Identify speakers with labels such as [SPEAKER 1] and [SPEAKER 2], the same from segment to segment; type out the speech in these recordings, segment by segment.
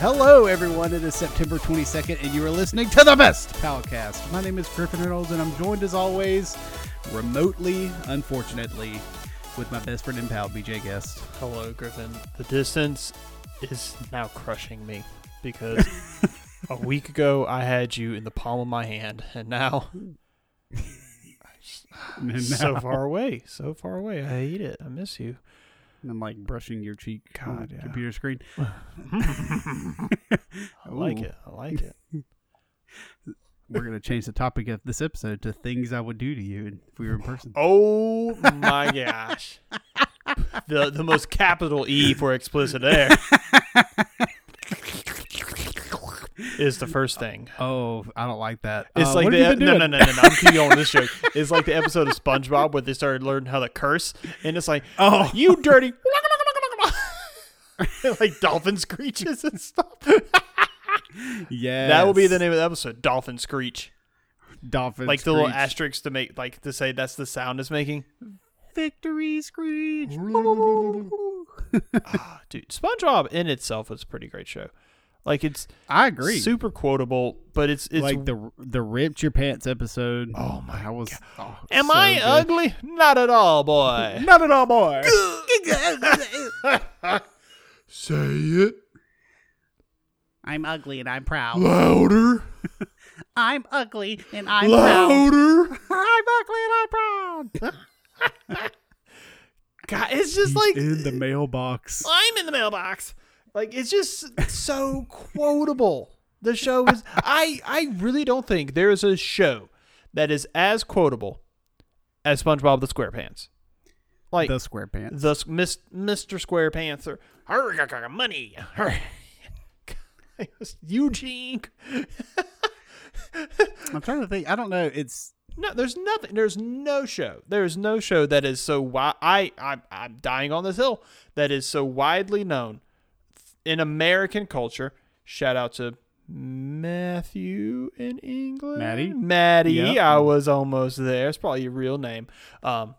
[SPEAKER 1] Hello, everyone. It is September 22nd, and you are listening to the best Palcast. My name is Griffin Reynolds, and I'm joined as always, remotely, unfortunately, with my best friend and pal, BJ Guest.
[SPEAKER 2] Hello, Griffin. The distance is now crushing me because a week ago I had you in the palm of my hand, and now
[SPEAKER 1] And
[SPEAKER 2] so far away, so far away. I hate it. I miss you.
[SPEAKER 1] I'm like brushing your cheek on
[SPEAKER 2] God,
[SPEAKER 1] the
[SPEAKER 2] yeah.
[SPEAKER 1] computer screen.
[SPEAKER 2] I like it. I like it.
[SPEAKER 1] We're going to change the topic of this episode to things I would do to you if we were in person.
[SPEAKER 2] Oh my gosh. The the most capital E for explicit there is the first thing.
[SPEAKER 1] Oh, I don't like that.
[SPEAKER 2] It's
[SPEAKER 1] Uh,
[SPEAKER 2] like the no, no no no no. I'm keeping going with this joke. It's like the episode of SpongeBob where they started learning how to curse, and it's like,
[SPEAKER 1] Oh.
[SPEAKER 2] you dirty, like dolphin screeches and stuff.
[SPEAKER 1] Yeah,
[SPEAKER 2] That will be the name of the episode, Dolphin Screech.
[SPEAKER 1] Dolphin.
[SPEAKER 2] like the little
[SPEAKER 1] Screech.
[SPEAKER 2] asterisk to make, like to say that's the sound it's making.
[SPEAKER 1] victory screech.
[SPEAKER 2] Ah, dude, SpongeBob in itself is a pretty great show. Like it's
[SPEAKER 1] I agree.
[SPEAKER 2] super quotable, but it's it's
[SPEAKER 1] like the the ripped your pants episode.
[SPEAKER 2] Oh my
[SPEAKER 1] I was. oh,
[SPEAKER 2] Am
[SPEAKER 1] so
[SPEAKER 2] I
[SPEAKER 1] good.
[SPEAKER 2] ugly? Not at all, boy.
[SPEAKER 1] Not at all, boy.
[SPEAKER 2] Say it
[SPEAKER 1] I'm ugly and I'm proud.
[SPEAKER 2] louder,
[SPEAKER 1] I'm ugly and I'm proud.
[SPEAKER 2] louder.
[SPEAKER 1] I'm ugly and I'm proud.
[SPEAKER 2] God, it's just like
[SPEAKER 1] in the mailbox.
[SPEAKER 2] I'm in the mailbox. Like it's just so quotable. The show is I I really don't think there is a show that is as quotable as SpongeBob the SquarePants. Like
[SPEAKER 1] The SquarePants.
[SPEAKER 2] the s- Mis- Mr. SquarePants or "Arr, ga, ga, ga, money. Arr." Eugene.
[SPEAKER 1] I'm trying to think. I don't know. It's
[SPEAKER 2] No, there's nothing. There's no show. There's no show that is so wi- I I'm I'm dying on this hill that is so widely known in American culture. Shout out to Matthew in England.
[SPEAKER 1] Maddie?
[SPEAKER 2] Maddie.
[SPEAKER 1] Yep.
[SPEAKER 2] I was almost there. It's probably your real name. Um,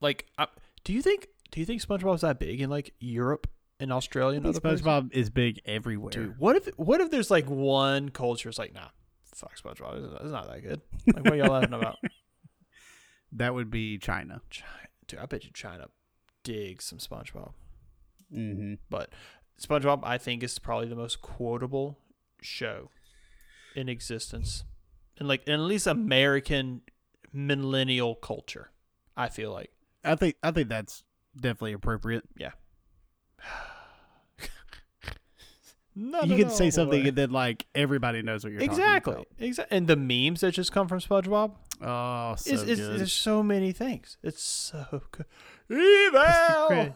[SPEAKER 2] like, uh, do you think do you think SpongeBob's that big in like Europe and Australia and other places?
[SPEAKER 1] SpongeBob is big everywhere.
[SPEAKER 2] Dude, what if what if there's like one culture? It's like, nah, fuck SpongeBob. It's, it's not that good. Like, what are y'all laughing about?
[SPEAKER 1] That would be China.
[SPEAKER 2] China, dude, I bet you China digs some SpongeBob.
[SPEAKER 1] Mm-hmm.
[SPEAKER 2] But SpongeBob, I think, is probably the most quotable show in existence, and like in at least American millennial culture. I feel like,
[SPEAKER 1] I think I think that's definitely appropriate.
[SPEAKER 2] Not
[SPEAKER 1] you can say something
[SPEAKER 2] boy.
[SPEAKER 1] and then like everybody knows what you're
[SPEAKER 2] exactly, exactly, and the memes that just come from SpongeBob.
[SPEAKER 1] Oh, so
[SPEAKER 2] is, is
[SPEAKER 1] good.
[SPEAKER 2] there's so many things. It's so good.
[SPEAKER 1] Krusty
[SPEAKER 2] Evil.
[SPEAKER 1] Krab,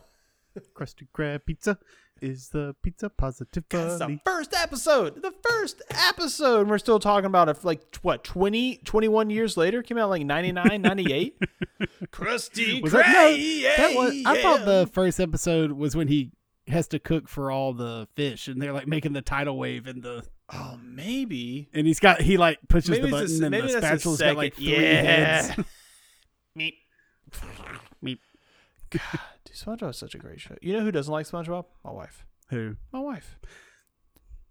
[SPEAKER 1] Krusty Krab pizza is the pizza positive
[SPEAKER 2] That's the first episode. The first episode. We're still talking about it like, what, 20, 21 years later? Came out like 99, 98? Krusty
[SPEAKER 1] Was that, no, that was. I thought the first episode was when he has to cook for all the fish, and they're like making the tidal wave and the.
[SPEAKER 2] Oh, maybe.
[SPEAKER 1] And he's got he like pushes
[SPEAKER 2] Maybe
[SPEAKER 1] the button
[SPEAKER 2] a,
[SPEAKER 1] and the
[SPEAKER 2] a
[SPEAKER 1] got like three
[SPEAKER 2] yeah.
[SPEAKER 1] heads.
[SPEAKER 2] Meep.
[SPEAKER 1] Meep.
[SPEAKER 2] God, dude, SpongeBob is such a great show. You know who doesn't like SpongeBob? My wife.
[SPEAKER 1] Who?
[SPEAKER 2] My wife.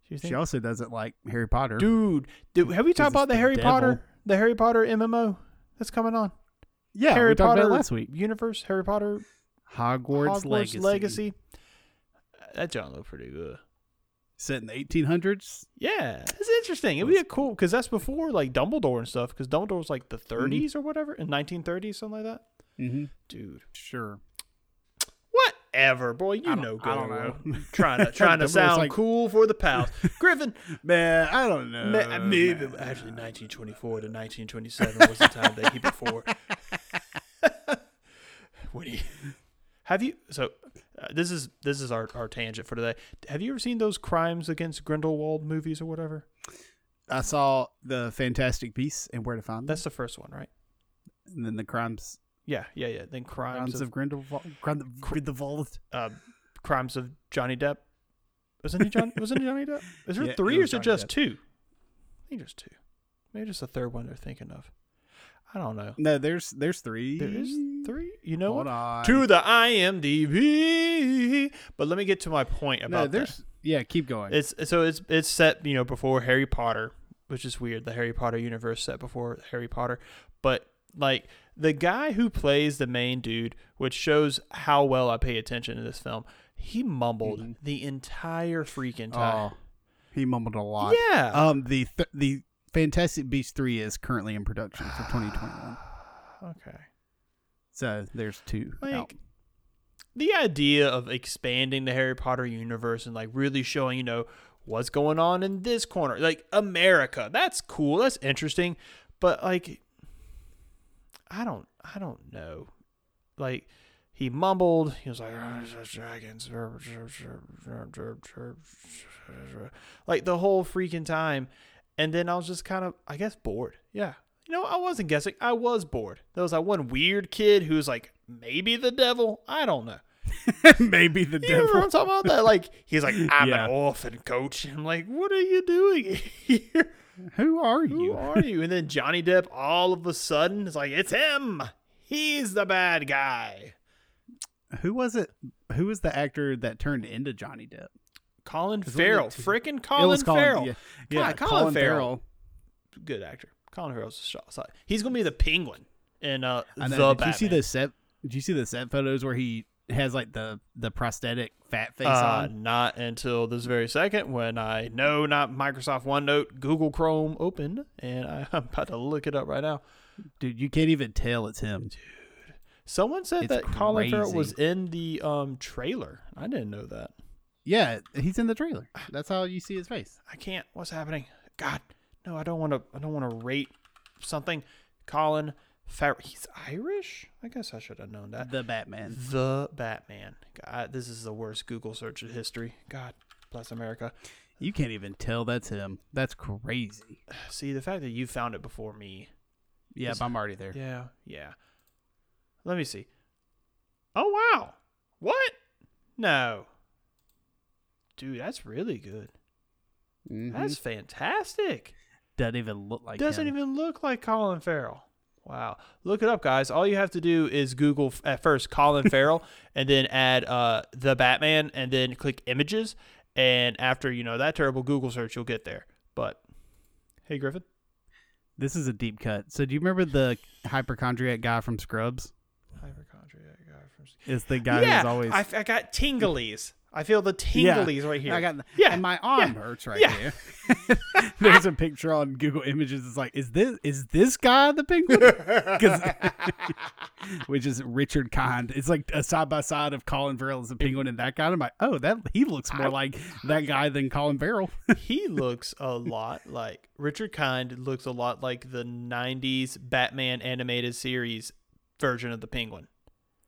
[SPEAKER 2] She
[SPEAKER 1] She also doesn't like Harry Potter.
[SPEAKER 2] dude, dude, have we talked about the
[SPEAKER 1] the
[SPEAKER 2] Harry
[SPEAKER 1] devil.
[SPEAKER 2] Potter, the Harry Potter MMO that's coming on?
[SPEAKER 1] yeah,
[SPEAKER 2] Harry
[SPEAKER 1] we talked
[SPEAKER 2] Potter
[SPEAKER 1] about it last week.
[SPEAKER 2] universe, Harry Potter
[SPEAKER 1] Hogwarts,
[SPEAKER 2] Hogwarts
[SPEAKER 1] Legacy.
[SPEAKER 2] Legacy. Uh, that John looked pretty good.
[SPEAKER 1] set in the 1800s.
[SPEAKER 2] Yeah, it's interesting. It'd be a cool because that's before like Dumbledore and stuff. Because Dumbledore was like the 30s or whatever in 1930s, something like that.
[SPEAKER 1] Mm-hmm.
[SPEAKER 2] Dude,
[SPEAKER 1] Sure.
[SPEAKER 2] whatever, boy. You
[SPEAKER 1] I don't-
[SPEAKER 2] know,
[SPEAKER 1] I don't
[SPEAKER 2] good
[SPEAKER 1] know.
[SPEAKER 2] trying to trying to sound
[SPEAKER 1] like-
[SPEAKER 2] cool for the pals. Griffin,
[SPEAKER 1] Man, I don't know.
[SPEAKER 2] ma- maybe
[SPEAKER 1] man.
[SPEAKER 2] actually 1924 to 1927 was the time they keep before. for. What do you? Have you? So, uh, this is this is our, our tangent for today. Have you ever seen those crimes against Grindelwald movies or whatever?
[SPEAKER 1] I saw the Fantastic Beasts and Where to Find Them,
[SPEAKER 2] That's the first one, right?
[SPEAKER 1] and then the crimes,
[SPEAKER 2] Yeah, yeah, yeah. Then crimes,
[SPEAKER 1] crimes
[SPEAKER 2] of,
[SPEAKER 1] of Grindelwald. Grind- Grindelwald.
[SPEAKER 2] uh, crimes of Johnny Depp. Wasn't he John? wasn't he Johnny Depp? Is there
[SPEAKER 1] Yeah,
[SPEAKER 2] three or is it just
[SPEAKER 1] Depp.
[SPEAKER 2] two? I think just two. Maybe just the third one they're thinking of. I don't know.
[SPEAKER 1] No, there's there's three.
[SPEAKER 2] There is three. You know
[SPEAKER 1] Hold
[SPEAKER 2] what?
[SPEAKER 1] on.
[SPEAKER 2] To the IMDb. But let me get to my point about
[SPEAKER 1] no,
[SPEAKER 2] that.
[SPEAKER 1] yeah. Keep going.
[SPEAKER 2] It's so it's it's set you know before Harry Potter, which is weird. The Harry Potter universe set before Harry Potter, but like the guy who plays the main dude, which shows how well I pay attention to this film. He mumbled
[SPEAKER 1] Mhm.
[SPEAKER 2] the entire freaking time.
[SPEAKER 1] oh, he mumbled a lot.
[SPEAKER 2] yeah.
[SPEAKER 1] Um, the th- the Fantastic Beasts three is currently in production for 2021.
[SPEAKER 2] okay.
[SPEAKER 1] So there's two. out.
[SPEAKER 2] Like the idea of expanding the Harry Potter universe and like really showing, you know, what's going on in this corner, like America. That's cool. That's interesting. But like I don't I don't know. Like he mumbled. He was like, "Dragons," like the whole freaking time. And then I was just kind of, I guess, bored. Yeah, you know, I wasn't guessing. I was bored. There was that one weird kid who was like, maybe the devil. I don't know.
[SPEAKER 1] Maybe the
[SPEAKER 2] You
[SPEAKER 1] devil.
[SPEAKER 2] I'm talking about? That like he's like, I'm
[SPEAKER 1] Yeah.
[SPEAKER 2] an orphan coach. I'm like, what are you doing here?
[SPEAKER 1] Who are you?
[SPEAKER 2] Who are you? And then Johnny Depp all of a sudden is like, it's him. He's the bad guy.
[SPEAKER 1] Who was it? Who was the actor that turned into Johnny Depp?
[SPEAKER 2] Colin Farrell. Freaking Colin
[SPEAKER 1] Colin,
[SPEAKER 2] Farrell.
[SPEAKER 1] Yeah, yeah
[SPEAKER 2] God, Colin Farrell.
[SPEAKER 1] Farrell.
[SPEAKER 2] Good actor. Colin Farrell's a shot. He's gonna be the penguin in uh the
[SPEAKER 1] did you see the set? Did you see the set photos where he has like the the prosthetic fat face
[SPEAKER 2] Uh,
[SPEAKER 1] on?
[SPEAKER 2] not until this very second when I know not Microsoft OneNote, Google Chrome open, and I, I'm about to look it up right now.
[SPEAKER 1] Dude, you can't even tell it's him.
[SPEAKER 2] Dude, someone said
[SPEAKER 1] It's
[SPEAKER 2] that Colin Farrell was in the um trailer. I didn't know that.
[SPEAKER 1] Yeah, he's in the trailer. That's how you see his face.
[SPEAKER 2] I can't. What's happening? God, no! I don't want to. I don't want to rate something. Colin Farrell. He's Irish. I guess I should have known that.
[SPEAKER 1] The Batman.
[SPEAKER 2] The Batman. God, this is the worst Google search in history. God bless America.
[SPEAKER 1] You can't even tell that's him. That's crazy.
[SPEAKER 2] See, the fact that you found it before me.
[SPEAKER 1] Yeah,
[SPEAKER 2] Is-
[SPEAKER 1] I'm already there.
[SPEAKER 2] Yeah, yeah. Let me see. Oh wow. What? No. Dude, that's really good.
[SPEAKER 1] Mhm.
[SPEAKER 2] That's fantastic.
[SPEAKER 1] doesn't even look like
[SPEAKER 2] Doesn't
[SPEAKER 1] him.
[SPEAKER 2] even look like Colin Farrell. Wow. Look it up, guys. All you have to do is Google at first Colin Farrell and then add uh, the Batman and then click images. And after, you know, that terrible Google search, you'll get there. But hey, Griffin.
[SPEAKER 1] This is a deep cut. So do you remember the hypochondriac guy from Scrubs?
[SPEAKER 2] Hypochondriac guy from. Scrubs.
[SPEAKER 1] It's the guy
[SPEAKER 2] yeah,
[SPEAKER 1] who's always
[SPEAKER 2] i got tinglies. I feel the
[SPEAKER 1] Yeah.
[SPEAKER 2] right here.
[SPEAKER 1] I got
[SPEAKER 2] Yeah,
[SPEAKER 1] and my arm
[SPEAKER 2] yeah,
[SPEAKER 1] hurts right
[SPEAKER 2] yeah.
[SPEAKER 1] here. There's a picture on Google Images. It's like, is this is this guy the penguin? Which is Richard Kind. It's like a side by side of Colin Farrell as a penguin and that guy. I'm like, oh, that he looks more
[SPEAKER 2] I-
[SPEAKER 1] like that guy than Colin Farrell.
[SPEAKER 2] he looks a lot like Richard Kind looks a lot like the 90s Batman animated series version of the Penguin.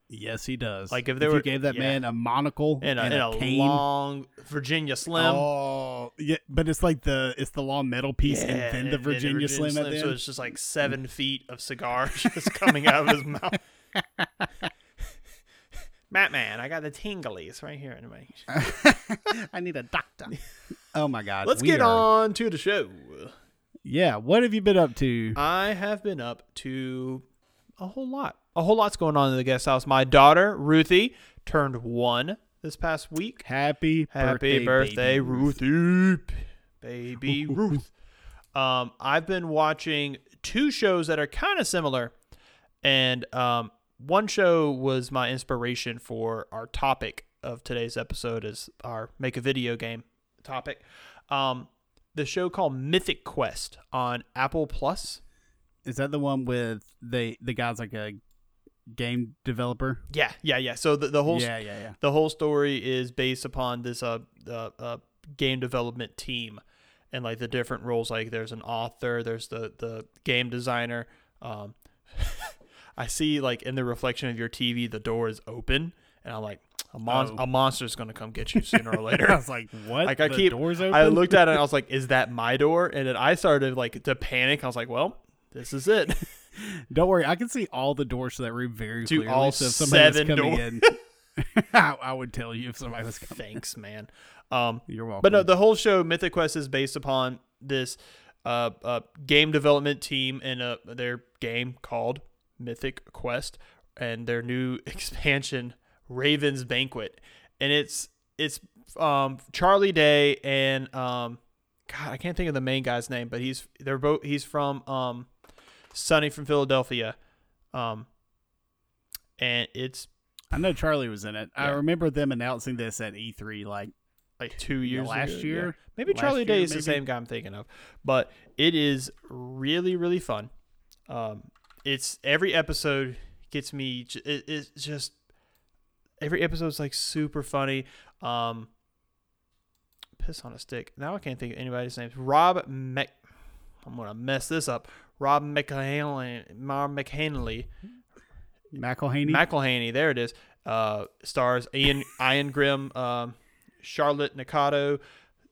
[SPEAKER 1] Yes, he does.
[SPEAKER 2] Like, if they
[SPEAKER 1] you
[SPEAKER 2] were-
[SPEAKER 1] gave that
[SPEAKER 2] yeah.
[SPEAKER 1] man a monocle
[SPEAKER 2] And a,
[SPEAKER 1] and,
[SPEAKER 2] and
[SPEAKER 1] a,
[SPEAKER 2] long Virginia Slim.
[SPEAKER 1] Oh, yeah, but it's like the it's the long metal piece and then the
[SPEAKER 2] and
[SPEAKER 1] Virginia, Slim, at the
[SPEAKER 2] So it's just like seven feet of cigar just coming out of his mouth. Batman, I got the tinglies right here in my.
[SPEAKER 1] I need a doctor. Oh my god.
[SPEAKER 2] Let's get
[SPEAKER 1] are-
[SPEAKER 2] on to the show.
[SPEAKER 1] Yeah, what have you been up to?
[SPEAKER 2] I have been up to a whole lot. A whole lot's going on in the guest house. My daughter, Ruthie, turned one this past week.
[SPEAKER 1] Happy
[SPEAKER 2] Happy birthday,
[SPEAKER 1] baby
[SPEAKER 2] Ruthie. Baby Ruth. Um, I've been watching two shows that are kind of similar. And um, one show was my inspiration for our topic of today's episode is our make a video game topic. Um, the show called Mythic Quest on Apple Plus.
[SPEAKER 1] Is that the one with the the guy's like a game developer?
[SPEAKER 2] Yeah, yeah, yeah. So the, the whole
[SPEAKER 1] yeah, yeah, yeah.
[SPEAKER 2] the whole story is based upon this uh, uh, uh game development team and like the different roles like there's an author there's the the game designer um i see like in the reflection of your tv the door is open and i'm like a, mon-
[SPEAKER 1] Oh.
[SPEAKER 2] a monster's gonna come get you sooner or later.
[SPEAKER 1] I was like, what?
[SPEAKER 2] Like, I
[SPEAKER 1] The
[SPEAKER 2] keep-
[SPEAKER 1] doors open.
[SPEAKER 2] i looked at it and i was like is that my door and then i started like to panic i was like well this is it
[SPEAKER 1] Don't worry, I can see all the doors to that room very
[SPEAKER 2] To
[SPEAKER 1] clearly.
[SPEAKER 2] all
[SPEAKER 1] so if somebody was
[SPEAKER 2] seven
[SPEAKER 1] coming
[SPEAKER 2] doors.
[SPEAKER 1] in, I, I would tell you if somebody was coming.
[SPEAKER 2] thanks man um
[SPEAKER 1] You're welcome.
[SPEAKER 2] But no, the whole show Mythic Quest is based upon this uh, uh, game development team and uh, their game called Mythic Quest. and their new expansion, Raven's Banquet, and it's it's um, Charlie Day and um, God, I can't think of the main guy's name, but he's they're both he's from um, Sunny from Philadelphia, um, and it's
[SPEAKER 1] I know Charlie was in it. I remember them announcing this at E3 like
[SPEAKER 2] like two years
[SPEAKER 1] last
[SPEAKER 2] ago,
[SPEAKER 1] year?
[SPEAKER 2] yeah. Maybe
[SPEAKER 1] Last
[SPEAKER 2] Charlie Day
[SPEAKER 1] year,
[SPEAKER 2] is the same guy I'm thinking of, but it is really really fun. Um, it's every episode gets me. It, it's just every episode's like super funny. Um, piss on a stick. Now I can't think of anybody's names. Rob Mc. I'm gonna mess this up. Rob McHanley, Mar McHanley,
[SPEAKER 1] McElhenney.
[SPEAKER 2] McElhenney, there it is. Uh, stars Ian Ian Grimm, um, Charlotte Nicdao.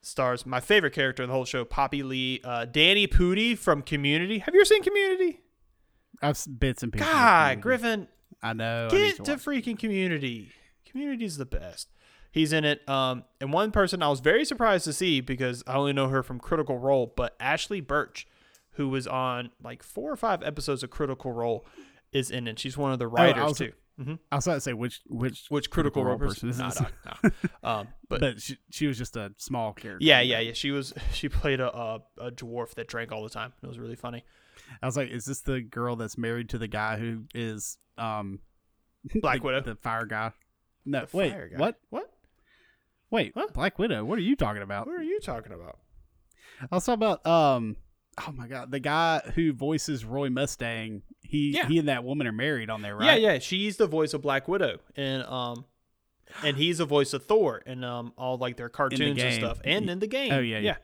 [SPEAKER 2] Stars my favorite character in the whole show, Poppy Li, uh, Danny Pudi from Community. Have you ever seen Community?
[SPEAKER 1] I've bits and pieces.
[SPEAKER 2] God, Griffin,
[SPEAKER 1] I know. I
[SPEAKER 2] get
[SPEAKER 1] to
[SPEAKER 2] to freaking Community. Community's the best. He's in it. Um, and one person I was very surprised to see because I only know her from Critical Role, but Ashly Burch, who was on like four or five episodes of Critical Role, is in it. She's one of the writers
[SPEAKER 1] Oh, was-
[SPEAKER 2] too. hmm
[SPEAKER 1] I was about to say which which
[SPEAKER 2] Which critical, role
[SPEAKER 1] Role
[SPEAKER 2] person?
[SPEAKER 1] person is this?
[SPEAKER 2] nah. Um, but,
[SPEAKER 1] but she, she was just a small character.
[SPEAKER 2] yeah, yeah, yeah. She was she played a, a a dwarf that drank all the time. It was really funny.
[SPEAKER 1] I was like, is this the girl that's married to the guy who is um
[SPEAKER 2] Black
[SPEAKER 1] the,
[SPEAKER 2] Widow.
[SPEAKER 1] the fire guy? No,
[SPEAKER 2] The
[SPEAKER 1] wait,
[SPEAKER 2] fire guy.
[SPEAKER 1] what?
[SPEAKER 2] What?
[SPEAKER 1] Wait,
[SPEAKER 2] Huh?
[SPEAKER 1] Black Widow. What are you talking about?
[SPEAKER 2] What are you talking about?
[SPEAKER 1] I was talking about um. Oh my god, the guy who voices Roy Mustang. He
[SPEAKER 2] Yeah.
[SPEAKER 1] he and that woman are married on there, right?
[SPEAKER 2] Yeah, yeah. She's the voice of Black Widow, and um, and he's the voice of Thor, and um, all like their cartoons and stuff, and in the game.
[SPEAKER 1] Oh, yeah,
[SPEAKER 2] yeah,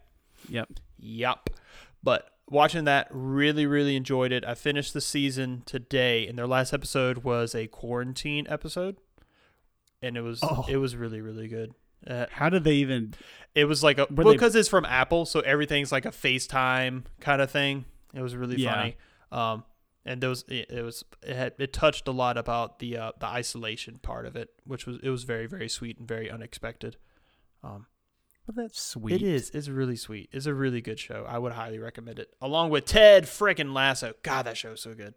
[SPEAKER 1] Yep.
[SPEAKER 2] Yep. But watching that, really, really enjoyed it. I finished the season today, and their last episode was a quarantine episode, and it was
[SPEAKER 1] Oh.
[SPEAKER 2] it was really, really good. Uh,
[SPEAKER 1] How did they even?
[SPEAKER 2] it was like a well because it's from Apple, so everything's like a FaceTime kind of thing. It was really
[SPEAKER 1] Yeah.
[SPEAKER 2] funny. Um, and there was it, it was it had it touched a lot about the uh, the isolation part of it, which was it was very very sweet and very unexpected. Um,
[SPEAKER 1] Well, that's sweet.
[SPEAKER 2] it is. It's really sweet. It's a really good show. I would highly recommend it. Along with Ted frickin' Lasso. God, that show's so good.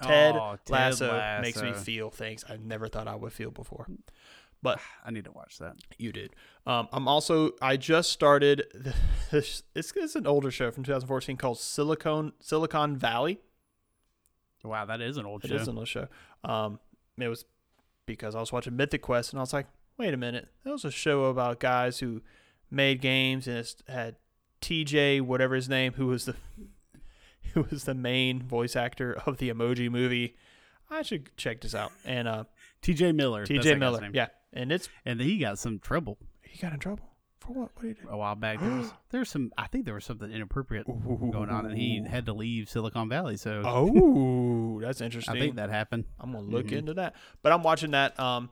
[SPEAKER 2] Ted,
[SPEAKER 1] Oh, Ted
[SPEAKER 2] Lasso, makes me feel things I never thought I would feel before.
[SPEAKER 1] I need to watch that.
[SPEAKER 2] You did. Um, I'm also. I just started. This, it's, it's an older show from 2014 called Silicon Silicon Valley.
[SPEAKER 1] Wow, that is an old
[SPEAKER 2] It
[SPEAKER 1] show.
[SPEAKER 2] is an old show. Um, it was because I was watching Mythic Quest and I was like, wait a minute, that was a show about guys who made games and it's had TJ, whatever his name, who was the who was the main voice actor of the Emoji Movie. I should check this out. And uh,
[SPEAKER 1] T.J. Miller.
[SPEAKER 2] TJ Miller,
[SPEAKER 1] name.
[SPEAKER 2] yeah, and it's
[SPEAKER 1] and he got some trouble
[SPEAKER 2] he got in trouble for what? What did he do?
[SPEAKER 1] a while back. There was there was some. I think there was something inappropriate going on, and he had to leave Silicon Valley. So
[SPEAKER 2] Oh, that's interesting.
[SPEAKER 1] I think that happened.
[SPEAKER 2] I'm gonna look
[SPEAKER 1] Mhm.
[SPEAKER 2] into that. But I'm watching that. Um,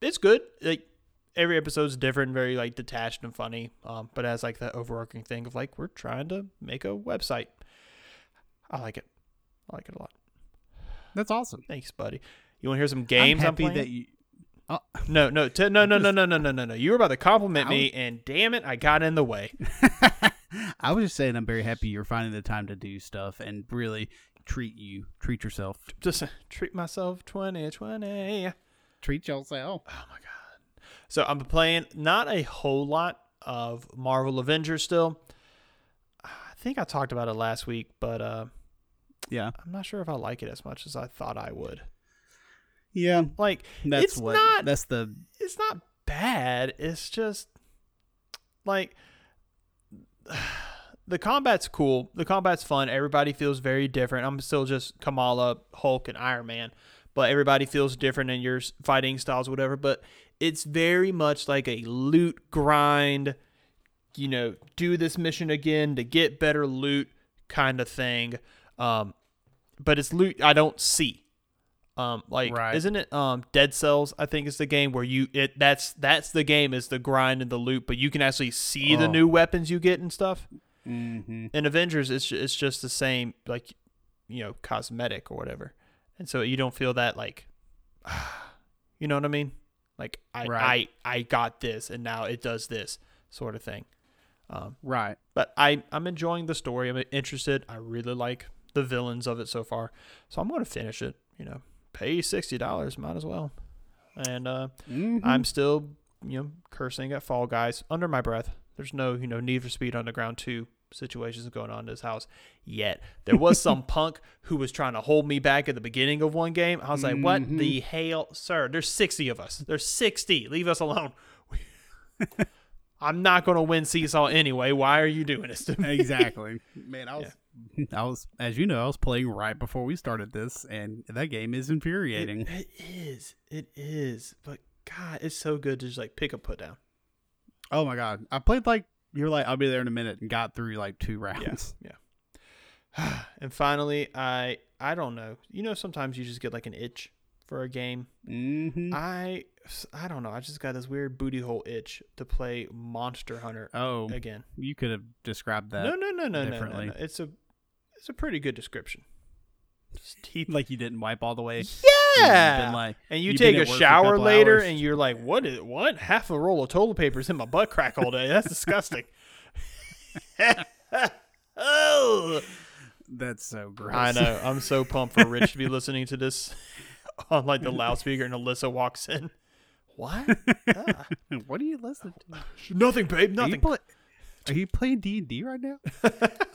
[SPEAKER 2] it's good. Like every episode's different, very like detached and funny. Um, but it has like that overarching thing of like we're trying to make a website. I like it. I like it a lot.
[SPEAKER 1] That's awesome.
[SPEAKER 2] Thanks, buddy. You want to hear some games
[SPEAKER 1] I'm
[SPEAKER 2] I'm,
[SPEAKER 1] happy that you. Oh,
[SPEAKER 2] no, no, t- no, no, no,
[SPEAKER 1] just-
[SPEAKER 2] no, no, no, no, no. You were about to compliment
[SPEAKER 1] I
[SPEAKER 2] me, and damn it, I got in the way.
[SPEAKER 1] I was just saying, I'm very happy you're finding the time to do stuff and really treat you, treat yourself,
[SPEAKER 2] Just uh, treat myself 2020.
[SPEAKER 1] treat yourself.
[SPEAKER 2] Oh my god. So I'm playing not a whole lot of Marvel Avengers still. I think I talked about it last week, but uh,
[SPEAKER 1] Yeah,
[SPEAKER 2] I'm not sure if I like it as much as I thought I would.
[SPEAKER 1] Yeah.
[SPEAKER 2] Like
[SPEAKER 1] That's
[SPEAKER 2] It's
[SPEAKER 1] what.
[SPEAKER 2] not-
[SPEAKER 1] That's the.
[SPEAKER 2] it's not bad. It's just like the combat's cool. The combat's fun. Everybody feels very different. I'm still just Kamala, Hulk, and Iron Man, but everybody feels different in your fighting styles, whatever. But it's very much like a loot grind. You know, do this mission again to get better loot kind of thing. Um, but it's loot I don't see. Um, like
[SPEAKER 1] Right.
[SPEAKER 2] isn't it um Dead Cells? I think is the game where you it that's that's the game is the grind and the loot, but you can actually see the
[SPEAKER 1] Oh.
[SPEAKER 2] new weapons you get and stuff.
[SPEAKER 1] Mm-hmm.
[SPEAKER 2] In Avengers, it's it's just the same like you know cosmetic or whatever, and so you don't feel that like you know what I mean? Like I
[SPEAKER 1] Right.
[SPEAKER 2] I I got this and now it does this sort of thing. Um,
[SPEAKER 1] Right.
[SPEAKER 2] but I I'm enjoying the story. I'm interested. I really like the villains of it so far, so I'm going to finish it. You know, pay sixty dollars, might as well. And uh,
[SPEAKER 1] Mhm.
[SPEAKER 2] I'm still, you know, cursing at Fall Guys under my breath. There's no, you know, Need for Speed Underground 2 situations going on in this house yet. There was some punk who was trying to hold me back at the beginning of one game. I was like, what the hell? Sir, there's 60 of us. There's 60. Leave us alone. I'm not going to win Seesaw anyway. Why are you doing this to me?
[SPEAKER 1] exactly. Man, I was, I was, as you know, I was playing right before we started this, and that game is infuriating.
[SPEAKER 2] It, it is. It is. But God, it's so good to just like pick up, put down.
[SPEAKER 1] oh my god, I played like you're like I'll be there in a minute and got through like two rounds.
[SPEAKER 2] Yeah. and finally, I I don't know. You know, sometimes you just get like an itch for a game.
[SPEAKER 1] Mm-hmm.
[SPEAKER 2] I I don't know. I just got this weird booty hole itch to play Monster Hunter
[SPEAKER 1] oh,
[SPEAKER 2] again.
[SPEAKER 1] you could have described that
[SPEAKER 2] no, no, no, no, no, no, no. It's a it's a pretty good description. Just
[SPEAKER 1] like you didn't wipe all the way.
[SPEAKER 2] yeah.
[SPEAKER 1] Like,
[SPEAKER 2] and you take a
[SPEAKER 1] for a
[SPEAKER 2] shower later,
[SPEAKER 1] hours.
[SPEAKER 2] and you're like, "What is what? Half a roll of toilet paper is in my butt crack all day. That's disgusting." oh,
[SPEAKER 1] that's so gross.
[SPEAKER 2] I know. I'm so pumped for Rich to be listening to this on like the loudspeaker, and Alyssa walks in. What? Ah,
[SPEAKER 1] what are you listening to?
[SPEAKER 2] nothing, babe. Nothing.
[SPEAKER 1] play- are you playing D and D right now?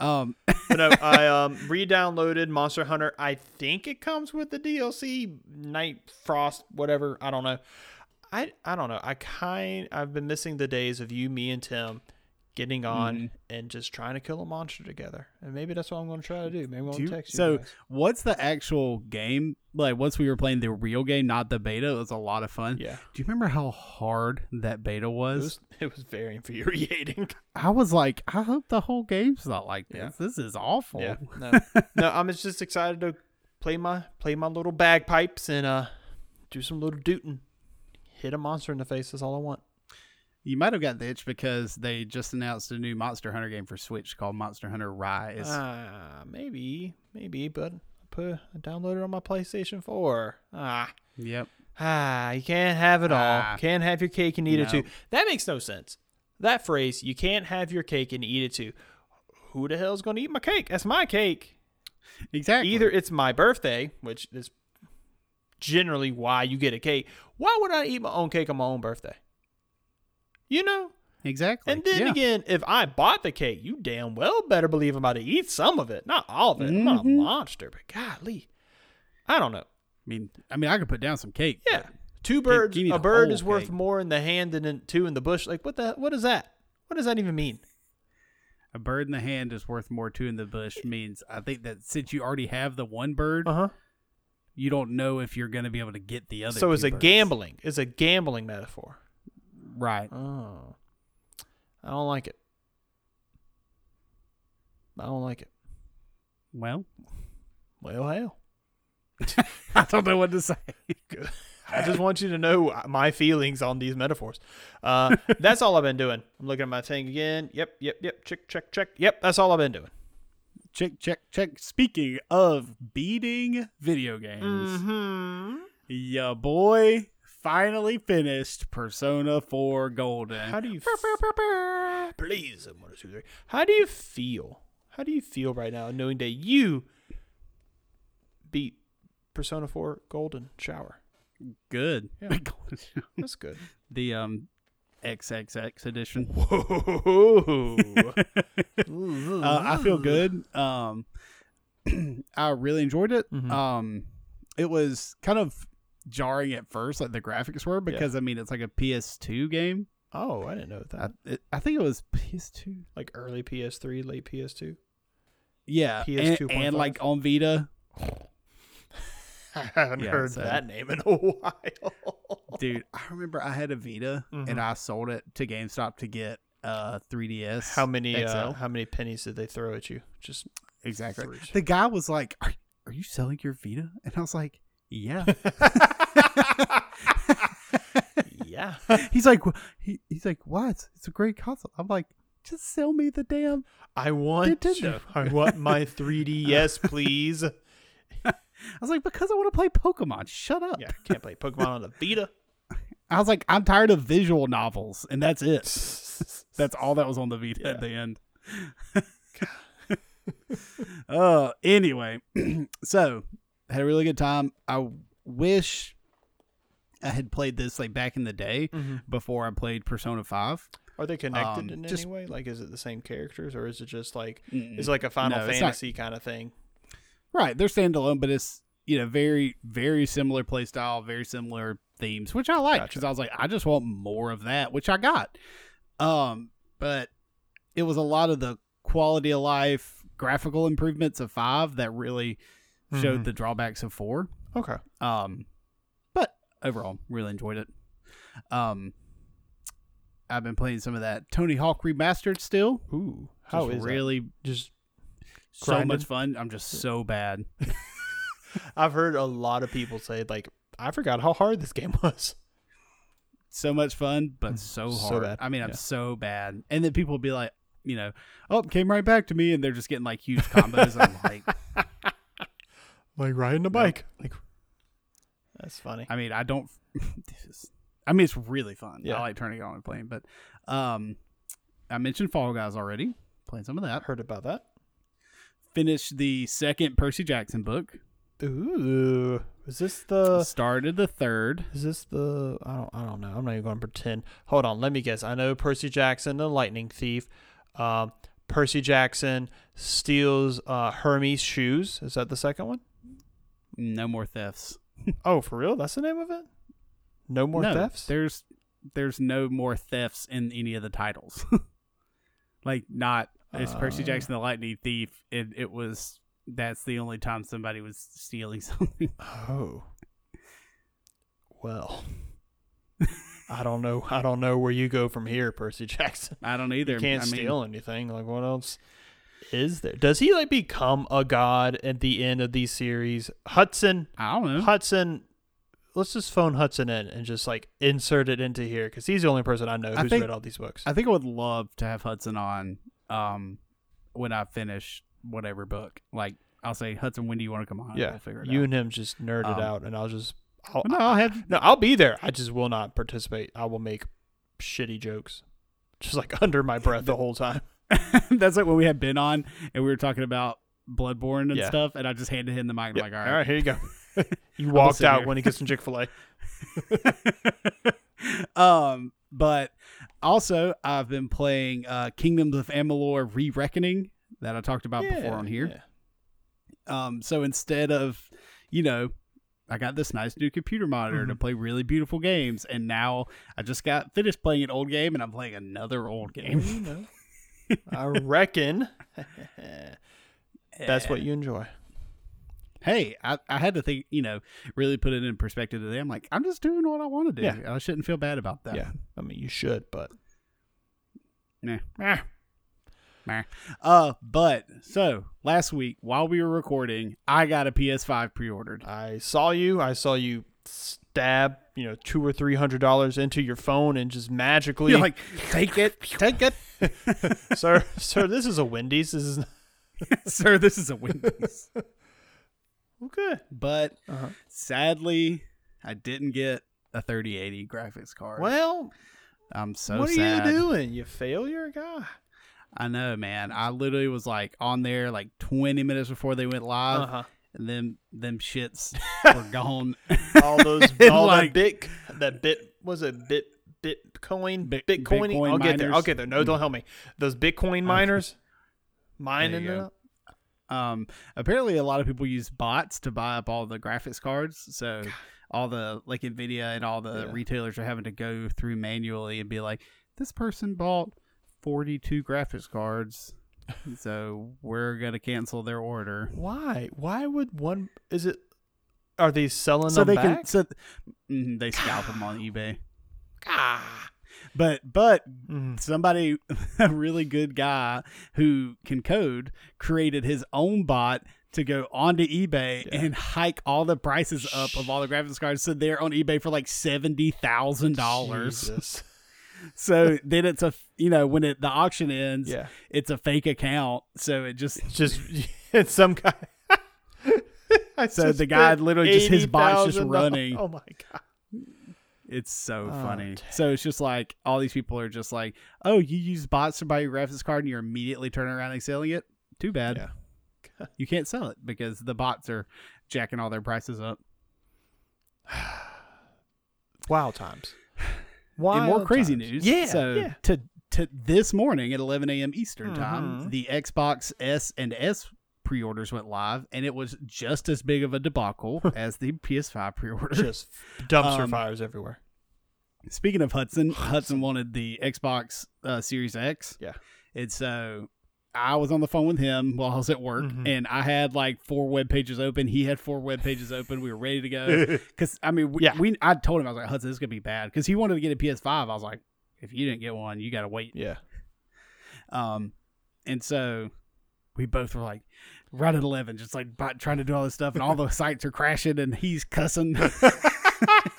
[SPEAKER 1] um,
[SPEAKER 2] But no, I um re-downloaded Monster Hunter. I think it comes with the DLC Night Frost, whatever. I don't know. I I don't know. I kind I've been missing the days of you, me, and Tim getting on
[SPEAKER 1] Mhm.
[SPEAKER 2] and just trying to kill a monster together. And maybe that's what I'm going to try to do. Maybe I'm
[SPEAKER 1] Do
[SPEAKER 2] text you.
[SPEAKER 1] so
[SPEAKER 2] guys.
[SPEAKER 1] what's the actual game? Like once we were playing the real game, not the beta, it was a lot of fun.
[SPEAKER 2] yeah,
[SPEAKER 1] Do you remember how hard that beta
[SPEAKER 2] it
[SPEAKER 1] was?
[SPEAKER 2] was it was very infuriating.
[SPEAKER 1] I was like, I hope the whole game's not like this.
[SPEAKER 2] Yeah.
[SPEAKER 1] This is awful.
[SPEAKER 2] Yeah, no, no. I'm just excited to play my play my little bagpipes and uh do some little dooting. Hit a monster in the face. That's all I want.
[SPEAKER 1] You might have got the itch because they just announced a new Monster Hunter game for Switch called Monster Hunter Rise.
[SPEAKER 2] Ah, maybe, maybe, but I put I downloaded on my PlayStation 4. Ah,
[SPEAKER 1] yep.
[SPEAKER 2] ah, you can't have it all.
[SPEAKER 1] Ah.
[SPEAKER 2] can't have your cake and eat it too. That makes no sense. That phrase, you can't have your cake and eat it too. Who the hell's going to eat my cake? That's my cake.
[SPEAKER 1] Exactly.
[SPEAKER 2] Either it's my birthday, which is generally why you get a cake. Why would I eat my own cake on my own birthday? You know?
[SPEAKER 1] Exactly.
[SPEAKER 2] And then
[SPEAKER 1] yeah.
[SPEAKER 2] again, if I bought the cake, you damn well better believe I'm about to eat some of it. Not all of it. I'm not a monster, but golly. I don't know.
[SPEAKER 1] I mean, I mean, I could put down some cake.
[SPEAKER 2] Yeah. Two birds, a bird is worth
[SPEAKER 1] cake.
[SPEAKER 2] more in the hand than in two in the bush. Like what the what is that? What does that even mean?
[SPEAKER 1] A bird in the hand is worth more two in the bush means I think that since you already have the one bird,
[SPEAKER 2] Uh-huh.
[SPEAKER 1] you don't know if you're going to be able to get the other.
[SPEAKER 2] So it's a
[SPEAKER 1] birds.
[SPEAKER 2] gambling. It's a gambling metaphor.
[SPEAKER 1] Right?
[SPEAKER 2] Oh. I don't like it. I don't like it.
[SPEAKER 1] Well,
[SPEAKER 2] Well, hell.
[SPEAKER 1] I don't know what to say.
[SPEAKER 2] I just want you to know my feelings on these metaphors. Uh, that's all I've been doing. I'm looking at my thing again. Yep, yep, yep. Check, check, check. Yep, that's all I've been doing.
[SPEAKER 1] check, check, check. Speaking of beating video games,
[SPEAKER 2] Mm-hmm.
[SPEAKER 1] ya boy finally finished Persona 4 Golden.
[SPEAKER 2] How do you? F- Please, one, two, three. How do you feel? How do you feel right now, knowing that you beat Persona 4 Golden Shower?
[SPEAKER 1] Good.
[SPEAKER 2] Yeah. That's good.
[SPEAKER 1] the um XXX edition.
[SPEAKER 2] Whoa.
[SPEAKER 1] uh, I feel good. Um, I really enjoyed it.
[SPEAKER 2] Mhm.
[SPEAKER 1] Um, it was kind of jarring at first, like the graphics were, because I mean it's like a PS2 game.
[SPEAKER 2] Oh, I didn't know that.
[SPEAKER 1] I, it, I think it was PS2.
[SPEAKER 2] like early PS3, late PS2.
[SPEAKER 1] Yeah,
[SPEAKER 2] PS
[SPEAKER 1] and, and like on Vita,
[SPEAKER 2] I haven't
[SPEAKER 1] Yeah,
[SPEAKER 2] heard
[SPEAKER 1] so-
[SPEAKER 2] that name in a while.
[SPEAKER 1] dude. I remember I had a Vita
[SPEAKER 2] Mhm.
[SPEAKER 1] and I sold it to GameStop to get uh 3DS.
[SPEAKER 2] How many uh, how many pennies did they throw at you? Just
[SPEAKER 1] exactly. The guy was like, "Are, are you selling your Vita?" And I was like, "Yeah."
[SPEAKER 2] yeah.
[SPEAKER 1] he's like, "Wh- he, he's like, what? It's, a great console. I'm like, just sell me the damn.
[SPEAKER 2] I want
[SPEAKER 1] Nintendo.
[SPEAKER 2] I want my 3DS, please.
[SPEAKER 1] I was like, because I want to play Pokemon. Shut up.
[SPEAKER 2] Yeah, can't play Pokemon on the Vita.
[SPEAKER 1] I was like, I'm tired of visual novels, and that's it. That's all that was on the Vita at the end. uh, anyway, so had a really good time. I wish I had played this like back in the day
[SPEAKER 2] Mm-hmm.
[SPEAKER 1] before I played Persona Five.
[SPEAKER 2] Are they connected
[SPEAKER 1] Um,
[SPEAKER 2] in
[SPEAKER 1] just-
[SPEAKER 2] any way? Like, is it the same characters, or is it just like
[SPEAKER 1] Mm.
[SPEAKER 2] it's like a Final
[SPEAKER 1] No, it's not-
[SPEAKER 2] Fantasy kind of thing?
[SPEAKER 1] Right, they're standalone, but it's you know very very similar play style, very similar themes, which I like
[SPEAKER 2] Gotcha.
[SPEAKER 1] because I was like, I just want more of that, which I got. Um, but it was a lot of the quality of life, graphical improvements of five that really showed
[SPEAKER 2] Mhm.
[SPEAKER 1] the drawbacks of four.
[SPEAKER 2] Okay.
[SPEAKER 1] Um, but overall, really enjoyed it. Um, I've been playing some of that Tony Hawk remastered still.
[SPEAKER 2] Ooh, how
[SPEAKER 1] Just
[SPEAKER 2] is
[SPEAKER 1] really
[SPEAKER 2] that? just?
[SPEAKER 1] so
[SPEAKER 2] grinding?
[SPEAKER 1] much fun. I'm just so bad.
[SPEAKER 2] I've heard a lot of people say like, I forgot how hard this game was.
[SPEAKER 1] so much fun, but so
[SPEAKER 2] So
[SPEAKER 1] hard.
[SPEAKER 2] bad,
[SPEAKER 1] I mean, I'm
[SPEAKER 2] yeah.
[SPEAKER 1] so bad. And then people will be like, you know, oh, came right back to me, and they're just getting like huge combos. I'm like,
[SPEAKER 2] Like riding a bike. Like, that's funny.
[SPEAKER 1] I mean, I don't. this is, I mean, it's really fun.
[SPEAKER 2] Yeah.
[SPEAKER 1] I like turning it on and playing. But, um, I mentioned Fall Guys already. Playing some of that.
[SPEAKER 2] Heard about that.
[SPEAKER 1] Finished the second Percy Jackson book.
[SPEAKER 2] Ooh, is this the?
[SPEAKER 1] Started the third.
[SPEAKER 2] Is this the? I don't. I don't know. I'm not even going to pretend. Hold on. Let me guess. I know Percy Jackson, the Lightning Thief. Um, Percy Jackson steals uh, Hermes' shoes. Is that the second one?
[SPEAKER 1] No more thefts.
[SPEAKER 2] Oh, for real? That's the name of it. No more
[SPEAKER 1] no,
[SPEAKER 2] thefts.
[SPEAKER 1] There's there's no more thefts in any of the titles. like not it's Percy
[SPEAKER 2] Uh.
[SPEAKER 1] Jackson the Lightning Thief. It it was that's the only time somebody was stealing something.
[SPEAKER 2] Oh. Well. I don't know. I don't know where you go from here, Percy Jackson.
[SPEAKER 1] I don't either.
[SPEAKER 2] You can't
[SPEAKER 1] I mean,
[SPEAKER 2] steal anything. Like what else is there? Does he like become a god at the end of these series? Hudson
[SPEAKER 1] I don't know.
[SPEAKER 2] Hudson let's just phone Hudson in and just like insert it into here because he's the only person I know
[SPEAKER 1] I
[SPEAKER 2] who's
[SPEAKER 1] think-
[SPEAKER 2] read all these books.
[SPEAKER 1] I think I would love to have Hudson on um when I finish whatever book. Like I'll say Hudson, when do you want to come on?
[SPEAKER 2] yeah,
[SPEAKER 1] we'll figure it
[SPEAKER 2] you
[SPEAKER 1] out.
[SPEAKER 2] and him just nerd it
[SPEAKER 1] Um,
[SPEAKER 2] out, and I'll just I'll,
[SPEAKER 1] no, I'll have
[SPEAKER 2] No, I'll be there. I just will not participate. I will make shitty jokes, just like under my breath the whole time.
[SPEAKER 1] that's like when we had Ben on and we were talking about Bloodborne and
[SPEAKER 2] Yeah.
[SPEAKER 1] stuff, and I just handed him the mic.
[SPEAKER 2] Yep.
[SPEAKER 1] like,
[SPEAKER 2] all right, here you go. you walked out
[SPEAKER 1] here.
[SPEAKER 2] when he gets some Chick Fil A.
[SPEAKER 1] um, but also I've been playing uh, Kingdoms of Amalur: Re-Reckoning that I talked about before on here. Um, so instead of, you know, I got this nice new computer monitor to
[SPEAKER 2] Mhm.
[SPEAKER 1] play really beautiful games, and now I just got finished playing an old game, and I'm playing another old game.
[SPEAKER 2] I reckon that's what you enjoy.
[SPEAKER 1] Hey, I, I had to think, you know, really put it in perspective today. I'm like, I'm just doing what I want to do.
[SPEAKER 2] Yeah.
[SPEAKER 1] I shouldn't feel bad about that.
[SPEAKER 2] Yeah, I mean you should, but
[SPEAKER 1] Nah. Meh. Uh, but so last week while we were recording, I got a PS5 pre-ordered.
[SPEAKER 2] I saw you. I saw you stab, you know, two or three hundred dollars into your phone and just magically,
[SPEAKER 1] You're like, take it, take it,
[SPEAKER 2] sir, sir, this is a Wendy's. This is
[SPEAKER 1] sir. This is a Windows.
[SPEAKER 2] okay.
[SPEAKER 1] but
[SPEAKER 2] Uh-huh.
[SPEAKER 1] sadly, I didn't get a 3080 graphics card.
[SPEAKER 2] Well,
[SPEAKER 1] I'm so
[SPEAKER 2] what are you doing? You failure guy.
[SPEAKER 1] I know, man. I literally was like on there like 20 minutes before they went live,
[SPEAKER 2] Uh
[SPEAKER 1] then them shits were gone.
[SPEAKER 2] All those, all
[SPEAKER 1] like-
[SPEAKER 2] that bit, that bit was it bit Bitcoin,
[SPEAKER 1] Bit-
[SPEAKER 2] Bitcoin.
[SPEAKER 1] Bitcoin
[SPEAKER 2] I'll get there. I'll get there. No, don't help me. Those Bitcoin miners, mining it
[SPEAKER 1] Um, apparently, a lot of people use bots to buy up all the graphics cards. So all the like Nvidia and all the
[SPEAKER 2] Yeah.
[SPEAKER 1] retailers are having to go through manually and be like, this person bought 42 graphics cards, so we're gonna cancel their order.
[SPEAKER 2] Why? Why would one? Is it? Are they selling
[SPEAKER 1] So
[SPEAKER 2] them
[SPEAKER 1] they
[SPEAKER 2] back?
[SPEAKER 1] can so mm, they scalp them on eBay.
[SPEAKER 2] ah.
[SPEAKER 1] But but
[SPEAKER 2] Mm.
[SPEAKER 1] somebody a really good guy who can code created his own bot to go onto eBay
[SPEAKER 2] Yeah.
[SPEAKER 1] and hike all the prices up of all the graphics cards so they're on eBay for like seventy thousand dollars. So then it's a you know when it the auction ends,
[SPEAKER 2] Yeah.
[SPEAKER 1] it's a fake account. So it just
[SPEAKER 2] It's just it's some guy.
[SPEAKER 1] So the guy literally just- his bot's just running.
[SPEAKER 2] Oh my god.
[SPEAKER 1] it's so
[SPEAKER 2] Oh,
[SPEAKER 1] funny. So it's just like all these people are just like, oh, you use bots to buy your graphics card and you're immediately turning around and selling it. Too bad.
[SPEAKER 2] Yeah.
[SPEAKER 1] you can't sell it because the bots are jacking all their prices up.
[SPEAKER 2] wow times.
[SPEAKER 1] In
[SPEAKER 2] Wild
[SPEAKER 1] more crazy
[SPEAKER 2] times.
[SPEAKER 1] news,
[SPEAKER 2] Yeah.
[SPEAKER 1] So
[SPEAKER 2] yeah.
[SPEAKER 1] to to this morning at 11 a.m. Eastern time,
[SPEAKER 2] Mhm.
[SPEAKER 1] the Xbox S and S pre-orders went live, and it was just as big of a debacle as the PS5 pre-order.
[SPEAKER 2] Just dumpster
[SPEAKER 1] Um,
[SPEAKER 2] fires everywhere.
[SPEAKER 1] Speaking of Hudson, Hudson wanted the Xbox uh, Series X.
[SPEAKER 2] Yeah.
[SPEAKER 1] And so I was on the phone with him while I was at work,
[SPEAKER 2] Mhm.
[SPEAKER 1] and I had like four web pages open. He had four web pages open. We were ready to go. Because I mean, we,
[SPEAKER 2] Yeah.
[SPEAKER 1] we I told him I was like, Hudson, this is gonna be bad. Because he wanted to get a PS5. I was like, if you didn't get one, you gotta wait.
[SPEAKER 2] Yeah.
[SPEAKER 1] Um, and so we both were like, right at eleven, just like trying to do all this stuff, and all the sites are crashing, and he's cussing.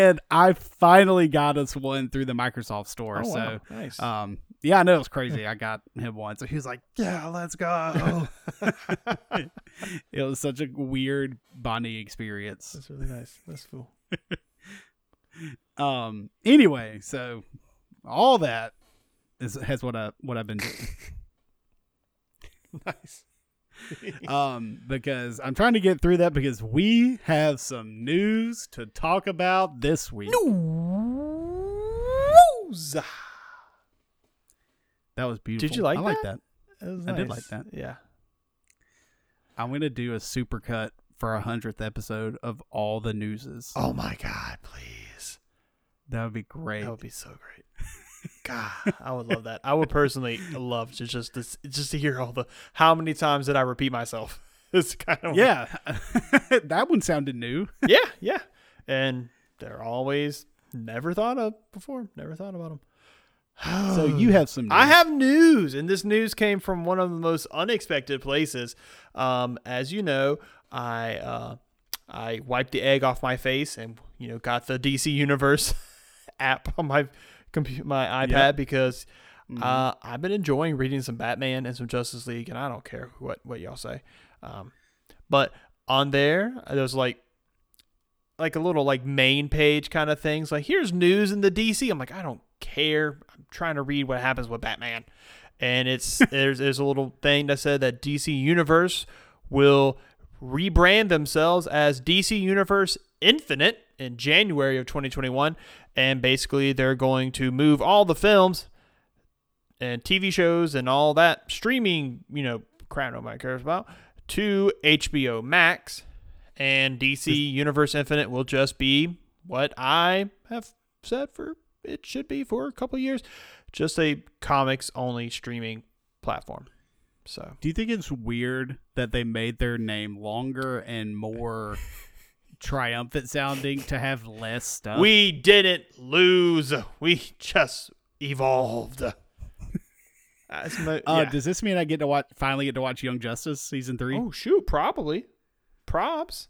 [SPEAKER 1] and I finally got us one through the Microsoft Store.
[SPEAKER 2] Oh,
[SPEAKER 1] so,
[SPEAKER 2] wow. nice.
[SPEAKER 1] um, yeah, I know it was crazy. I got him one, so he was like, "Yeah, let's go." it was such a weird bonding experience.
[SPEAKER 2] That's really nice. That's cool.
[SPEAKER 1] Um. Anyway, so all that is has what I what I've been doing.
[SPEAKER 2] nice.
[SPEAKER 1] um, because I'm trying to get through that because we have some news to talk about this week.
[SPEAKER 2] News.
[SPEAKER 1] That was beautiful.
[SPEAKER 2] Did you like
[SPEAKER 1] I like
[SPEAKER 2] that?
[SPEAKER 1] that.
[SPEAKER 2] It was
[SPEAKER 1] I did like that.
[SPEAKER 2] Yeah.
[SPEAKER 1] I'm gonna do a super cut for a hundredth episode of all the newses.
[SPEAKER 2] Oh my God! Please.
[SPEAKER 1] That would be great.
[SPEAKER 2] That would be so great. God, I would love that. I would personally love to just this, just to hear all the how many times did I repeat myself. It's kind of
[SPEAKER 1] yeah, that one sounded new.
[SPEAKER 2] yeah, yeah. And they're always never thought of before. Never thought about them.
[SPEAKER 1] So you have some. News.
[SPEAKER 2] I have news, and this news came from one of the most unexpected places. Um, as you know, I uh, I wiped the egg off my face, and you know, got the DC Universe app on my my iPad,
[SPEAKER 1] Yep.
[SPEAKER 2] because
[SPEAKER 1] Mhm.
[SPEAKER 2] uh, I've been enjoying reading some Batman and some Justice League, and I don't care what what y'all say. Um, but on there, there's like like a little like main page kind of things. Like here's news in the DC. I'm like I don't care. I'm trying to read what happens with Batman, and it's there's there's a little thing that said that DC Universe will rebrand themselves as DC Universe Infinite in January of 2021, and basically they're going to move all the films and TV shows and all that streaming, you know, crap nobody cares about, to HBO Max. And DC Universe Infinite will just be what I have said for it should be for a couple years, just a comics only streaming platform. So
[SPEAKER 1] Do you think it's weird that they made their name longer and more triumphant sounding to have less stuff?
[SPEAKER 2] we didn't lose. We just evolved. That's my-
[SPEAKER 1] Uh,
[SPEAKER 2] yeah.
[SPEAKER 1] Does this mean I get to watch finally get to watch Young Justice season three?
[SPEAKER 2] oh shoot, probably. Props.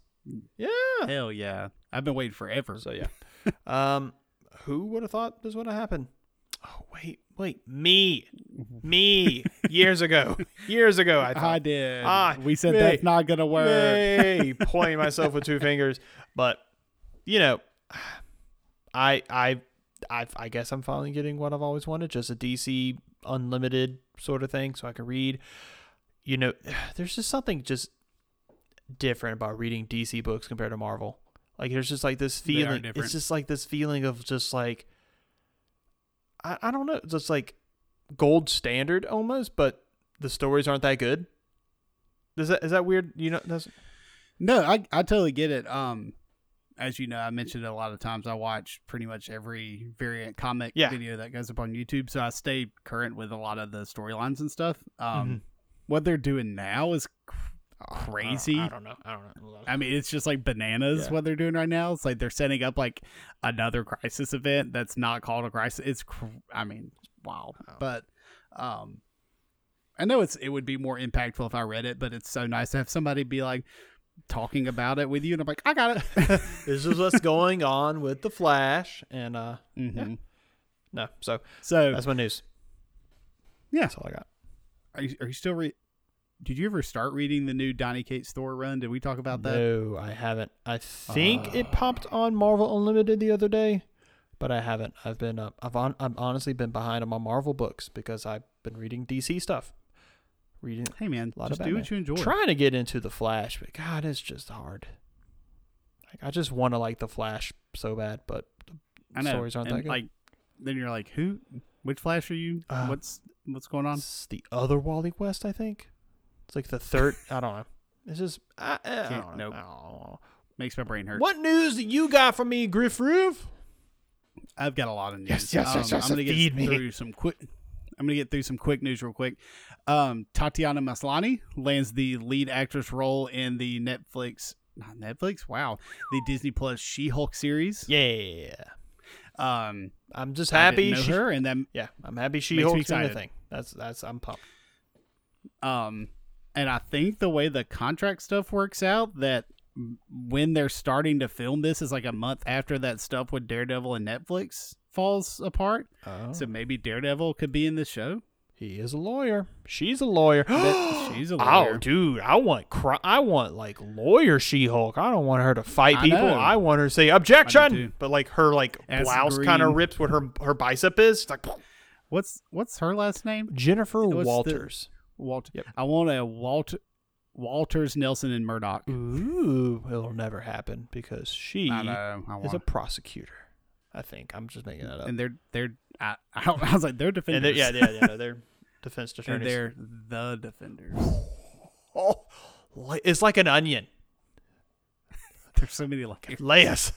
[SPEAKER 2] Yeah.
[SPEAKER 1] Hell yeah! I've been waiting forever.
[SPEAKER 2] So yeah. um, who would have thought this would have happened? Oh wait, wait, me, me, years ago, years ago. I
[SPEAKER 1] I
[SPEAKER 2] thought,
[SPEAKER 1] did.
[SPEAKER 2] Ah,
[SPEAKER 1] we said
[SPEAKER 2] me.
[SPEAKER 1] that's not gonna work.
[SPEAKER 2] Yay, pointing myself with two fingers. But you know, I, I, I, I guess I'm finally getting what I've always wanted, just a DC unlimited sort of thing, so I can read. You know, there's just something just different about reading DC books compared to Marvel. Like there's just like this feeling. It's just like this feeling of just like I, I don't know, just like gold standard almost, but the stories aren't that good. Is that is that weird? You know, that's
[SPEAKER 1] No, I I totally get it. Um, as you know, I mentioned it a lot of times. I watch pretty much every variant comic
[SPEAKER 2] Yeah.
[SPEAKER 1] video that goes up on YouTube, so I stay current with a lot of the storylines and stuff. Um,
[SPEAKER 2] Mhm.
[SPEAKER 1] what they're doing now is cr-
[SPEAKER 2] I don't-
[SPEAKER 1] crazy.
[SPEAKER 2] I don't know. I don't know.
[SPEAKER 1] I mean, it's just like bananas
[SPEAKER 2] Yeah.
[SPEAKER 1] what they're doing right now. It's like they're setting up like another crisis event that's not called a crisis. It's, cr- I mean, wow.
[SPEAKER 2] Wow.
[SPEAKER 1] But, um, I know it's it would be more impactful if I read it, but it's so nice to have somebody be like talking about it with you, and I'm like, I got it.
[SPEAKER 2] this is what's going on with the Flash, and uh,
[SPEAKER 1] mm-hmm.
[SPEAKER 2] no. So
[SPEAKER 1] So,
[SPEAKER 2] that's my news.
[SPEAKER 1] Yeah.
[SPEAKER 2] that's all I got.
[SPEAKER 1] are you, are you still re? Did you ever start reading the new Donny Cates Thor run? Did we talk about that?
[SPEAKER 2] No, I haven't. I think it
[SPEAKER 1] Ah.
[SPEAKER 2] popped on Marvel Unlimited the other day, but I haven't. I've been uh, I've on I've honestly been behind on my Marvel books because I've been reading DC stuff, reading
[SPEAKER 1] Hey man,
[SPEAKER 2] A lot of
[SPEAKER 1] just do what you enjoy.
[SPEAKER 2] trying to get into the Flash, but God, it's just hard. Like, I just want to like the Flash so bad, but the stories aren't
[SPEAKER 1] and
[SPEAKER 2] that good.
[SPEAKER 1] Like, then you're like, who? Which Flash are you?
[SPEAKER 2] Uh,
[SPEAKER 1] what's what's going on?
[SPEAKER 2] It's the other Wally West, I think. It's like the third. I don't know. It's just I, I, I don't know.
[SPEAKER 1] nope.
[SPEAKER 2] I don't know.
[SPEAKER 1] Makes my brain hurt.
[SPEAKER 2] What news do you got for me, Griff Riv?
[SPEAKER 1] I've got a lot of news.
[SPEAKER 2] Yes, yes, yes,
[SPEAKER 1] Um,
[SPEAKER 2] yes,
[SPEAKER 1] I'm gonna get
[SPEAKER 2] feed me.
[SPEAKER 1] through some quick. I'm gonna get through some quick news real quick. Um, Tatiana Maslany lands the lead actress role in the Netflix, not Netflix, wow, the Disney Plus She-Hulk series.
[SPEAKER 2] Yeah,
[SPEAKER 1] Um,
[SPEAKER 2] I'm just
[SPEAKER 1] I
[SPEAKER 2] happy.
[SPEAKER 1] didn't know
[SPEAKER 2] she,
[SPEAKER 1] her, and then
[SPEAKER 2] Yeah, I'm happy she
[SPEAKER 1] Makes me
[SPEAKER 2] holds doing the thing. That's that's I'm pumped.
[SPEAKER 1] Um, and I think the way the contract stuff works out, that when they're starting to film this is like a month after that stuff with Daredevil and Netflix falls apart.
[SPEAKER 2] Oh,
[SPEAKER 1] So maybe Daredevil could be in the show.
[SPEAKER 2] he is a lawyer. She's a lawyer.
[SPEAKER 1] She's a
[SPEAKER 2] oh,
[SPEAKER 1] lawyer.
[SPEAKER 2] Oh, dude, I want cri- I want like lawyer She-Hulk. I don't want her to fight
[SPEAKER 1] I
[SPEAKER 2] people.
[SPEAKER 1] know.
[SPEAKER 2] I want her to say objection, but like her like
[SPEAKER 1] As
[SPEAKER 2] blouse kind of rips what her her bicep is. It's like
[SPEAKER 1] What's what's her last name?
[SPEAKER 2] Jennifer
[SPEAKER 1] What's the-
[SPEAKER 2] Walters.
[SPEAKER 1] Walter.
[SPEAKER 2] Yep.
[SPEAKER 1] I want a Walter Walters Nelson and Murdock.
[SPEAKER 2] Ooh, it'll never happen because she
[SPEAKER 1] I know. I
[SPEAKER 2] is a prosecutor. I think I'm just making that up.
[SPEAKER 1] and they're they're I, I was like they're defenders.
[SPEAKER 2] they're, yeah, yeah, yeah, they're defense
[SPEAKER 1] and
[SPEAKER 2] attorneys.
[SPEAKER 1] they're the defenders.
[SPEAKER 2] oh, it's like an onion.
[SPEAKER 1] There's so many layers.
[SPEAKER 2] Layers.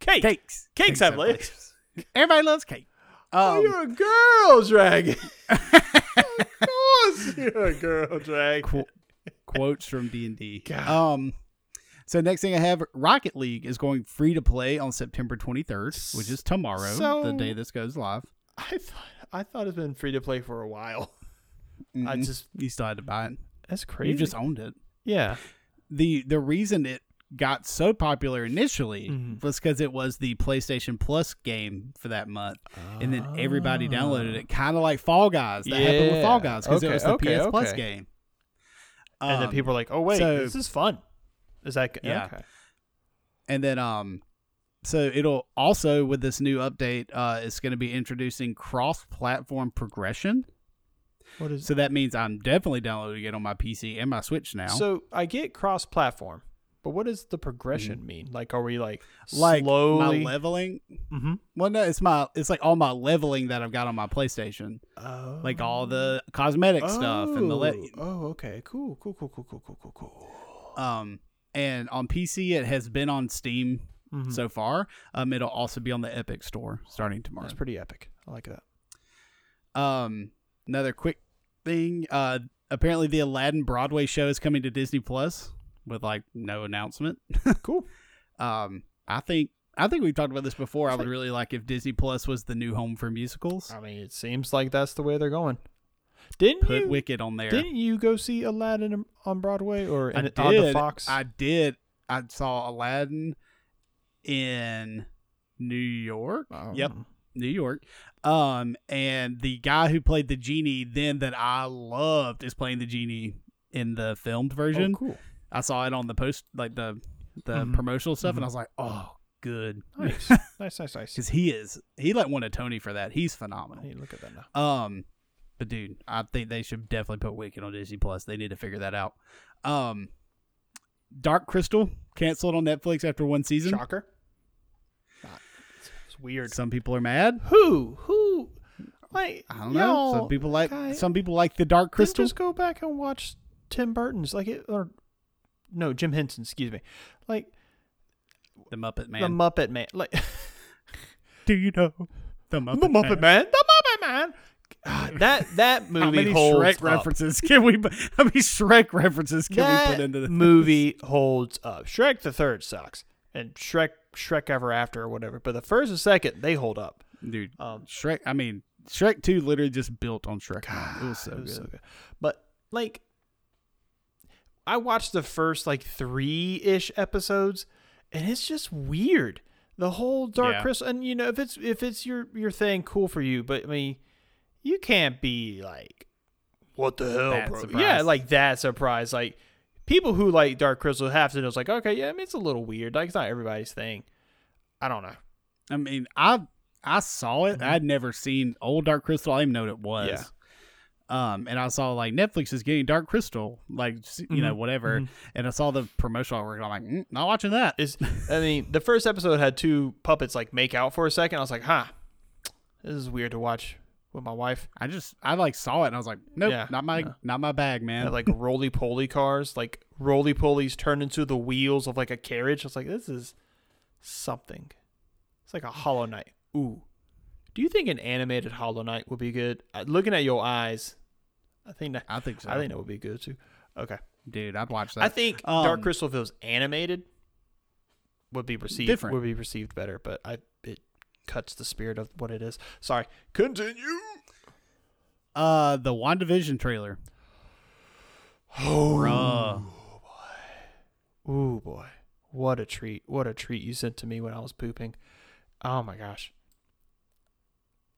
[SPEAKER 2] Cake.
[SPEAKER 1] Cakes.
[SPEAKER 2] Cakes have layers.
[SPEAKER 1] Everybody loves cake.
[SPEAKER 2] Oh,
[SPEAKER 1] Um,
[SPEAKER 2] you're a girl dragon. you're a girl drag.
[SPEAKER 1] qu- quotes from D and D. Um, so next thing I have, Rocket League is going free to play on September 23rd, which is tomorrow, the day this goes live.
[SPEAKER 2] I thought I thought it's been free to play for a while. I
[SPEAKER 1] Mhm.
[SPEAKER 2] just
[SPEAKER 1] you still had to buy it.
[SPEAKER 2] that's crazy.
[SPEAKER 1] You just owned it.
[SPEAKER 2] yeah.
[SPEAKER 1] the The reason it got so popular initially
[SPEAKER 2] Mhm.
[SPEAKER 1] was because it was the PlayStation Plus game for that month, and then everybody downloaded it, kind of like Fall Guys. That happened with Fall Guys because it was the
[SPEAKER 2] okay,
[SPEAKER 1] PS Plus
[SPEAKER 2] okay.
[SPEAKER 1] game.
[SPEAKER 2] and then
[SPEAKER 1] Um,
[SPEAKER 2] people are like, "Oh wait,
[SPEAKER 1] so-
[SPEAKER 2] this is fun." Is that
[SPEAKER 1] Yeah.
[SPEAKER 2] okay?
[SPEAKER 1] And then um so it'll also with this new update uh it's going to be introducing cross-platform progression.
[SPEAKER 2] What is
[SPEAKER 1] So that means I'm definitely downloading it on my PC and my Switch now.
[SPEAKER 2] So I get cross-platform, but what does the progression mean? Like, are we like
[SPEAKER 1] Mm-hmm. like
[SPEAKER 2] slowly?
[SPEAKER 1] my leveling
[SPEAKER 2] mm-hmm.
[SPEAKER 1] well no it's my it's like all my leveling that I've got on my PlayStation.
[SPEAKER 2] oh.
[SPEAKER 1] Like all the cosmetic stuff and the le-
[SPEAKER 2] oh, okay, cool, cool, cool, cool, cool, cool, cool, cool.
[SPEAKER 1] um and on PC it has been on Steam
[SPEAKER 2] Mhm.
[SPEAKER 1] so far. Um it'll also be on the Epic store starting tomorrow.
[SPEAKER 2] That's pretty epic. I like that.
[SPEAKER 1] Um, another quick thing. Uh, apparently the Aladdin Broadway show is coming to Disney Plus with like no announcement.
[SPEAKER 2] Cool.
[SPEAKER 1] Um, I think I think we've talked about this before. I would really like if Disney Plus was the new home for musicals.
[SPEAKER 2] I mean, it seems like that's the way they're going. Didn't
[SPEAKER 1] Put
[SPEAKER 2] you?
[SPEAKER 1] Wicked on there.
[SPEAKER 2] Didn't you go see Aladdin on Broadway or in,
[SPEAKER 1] did.
[SPEAKER 2] on the Fox?
[SPEAKER 1] I did. I saw Aladdin in New York.
[SPEAKER 2] Oh.
[SPEAKER 1] Yep. New York. Um, and the guy who played the genie then that I loved is playing the genie in the filmed version.
[SPEAKER 2] Oh, cool.
[SPEAKER 1] I saw it on the post, like the the
[SPEAKER 2] Mhm.
[SPEAKER 1] promotional stuff, and
[SPEAKER 2] Mhm.
[SPEAKER 1] I was like, oh, good,
[SPEAKER 2] Nice, nice, nice, nice.
[SPEAKER 1] because he is he like won a Tony for that. He's phenomenal.
[SPEAKER 2] Hey, look at that now.
[SPEAKER 1] Um, but dude, I think they should definitely put Wicked on Disney Plus. They need to figure that out. Um, Dark Crystal canceled on Netflix after one season.
[SPEAKER 2] Shocker. Not- It's, it's weird.
[SPEAKER 1] Some people are mad.
[SPEAKER 2] Who? Who? Like
[SPEAKER 1] I don't know. Some people like
[SPEAKER 2] guy-
[SPEAKER 1] some people like the Dark Crystal.
[SPEAKER 2] Just go back and watch Tim Burton's like it or no Jim Henson. Excuse me. Like
[SPEAKER 1] the Muppet Man.
[SPEAKER 2] the Muppet Man. Like
[SPEAKER 1] Do you know the Muppet,
[SPEAKER 2] the Muppet Man. The Muppet Man. God, that that
[SPEAKER 1] How
[SPEAKER 2] movie
[SPEAKER 1] many
[SPEAKER 2] holds
[SPEAKER 1] Shrek
[SPEAKER 2] up.
[SPEAKER 1] references can we? How many Shrek references can
[SPEAKER 2] that
[SPEAKER 1] we put into this
[SPEAKER 2] movie holds up. Shrek the third sucks, and Shrek Shrek Ever After or whatever. But the first and second they hold up.
[SPEAKER 1] dude?
[SPEAKER 2] Um,
[SPEAKER 1] Shrek. I mean, Shrek Two literally just built on Shrek. One. It was so
[SPEAKER 2] it was
[SPEAKER 1] good.
[SPEAKER 2] so good. But like, I watched the first like three ish episodes, and it's just weird. The whole Dark
[SPEAKER 1] Yeah.
[SPEAKER 2] Crystal, and you know, if it's if it's your your thing, cool for you. But I mean, you can't be like, what the hell,
[SPEAKER 1] That
[SPEAKER 2] bro?
[SPEAKER 1] surprised.
[SPEAKER 2] Yeah, like that surprise. Like people who like Dark Crystal have to know. It's like, okay, yeah, I mean, it's a little weird. Like it's not everybody's thing. I don't know.
[SPEAKER 1] I mean, I I saw it.
[SPEAKER 2] Mhm.
[SPEAKER 1] I'd never seen old Dark Crystal. I didn't even know what it was.
[SPEAKER 2] Yeah.
[SPEAKER 1] Um, and I saw like Netflix is getting Dark Crystal, like you know
[SPEAKER 2] Mhm,
[SPEAKER 1] whatever,
[SPEAKER 2] mhm.
[SPEAKER 1] and I saw the promotional work. I'm like, mm, not watching that.
[SPEAKER 2] Is I mean, the first episode had two puppets like make out for a second. I was like, huh, this is weird to watch with my wife.
[SPEAKER 1] I just I like saw it and I was like, nope,
[SPEAKER 2] Yeah,
[SPEAKER 1] not my
[SPEAKER 2] no.
[SPEAKER 1] not my bag, man.
[SPEAKER 2] had, like roly poly cars, like roly polies turned into the wheels of like a carriage. I was like, this is something. It's like a Hollow Knight. Ooh. Do you think an animated Hollow Knight would be good? Uh, looking at your eyes, I think that
[SPEAKER 1] I think so.
[SPEAKER 2] I think that would be good too. Okay.
[SPEAKER 1] dude, I'd watch that.
[SPEAKER 2] I think Dark
[SPEAKER 1] Um,
[SPEAKER 2] Crystal if it was animated would be received
[SPEAKER 1] Different.
[SPEAKER 2] would be perceived better, but I it cuts the spirit of what it is. Sorry. Continue.
[SPEAKER 1] uh, the WandaVision trailer.
[SPEAKER 2] Oh boy. Ooh boy. What a treat. What a treat you sent to me when I was pooping. Oh my gosh.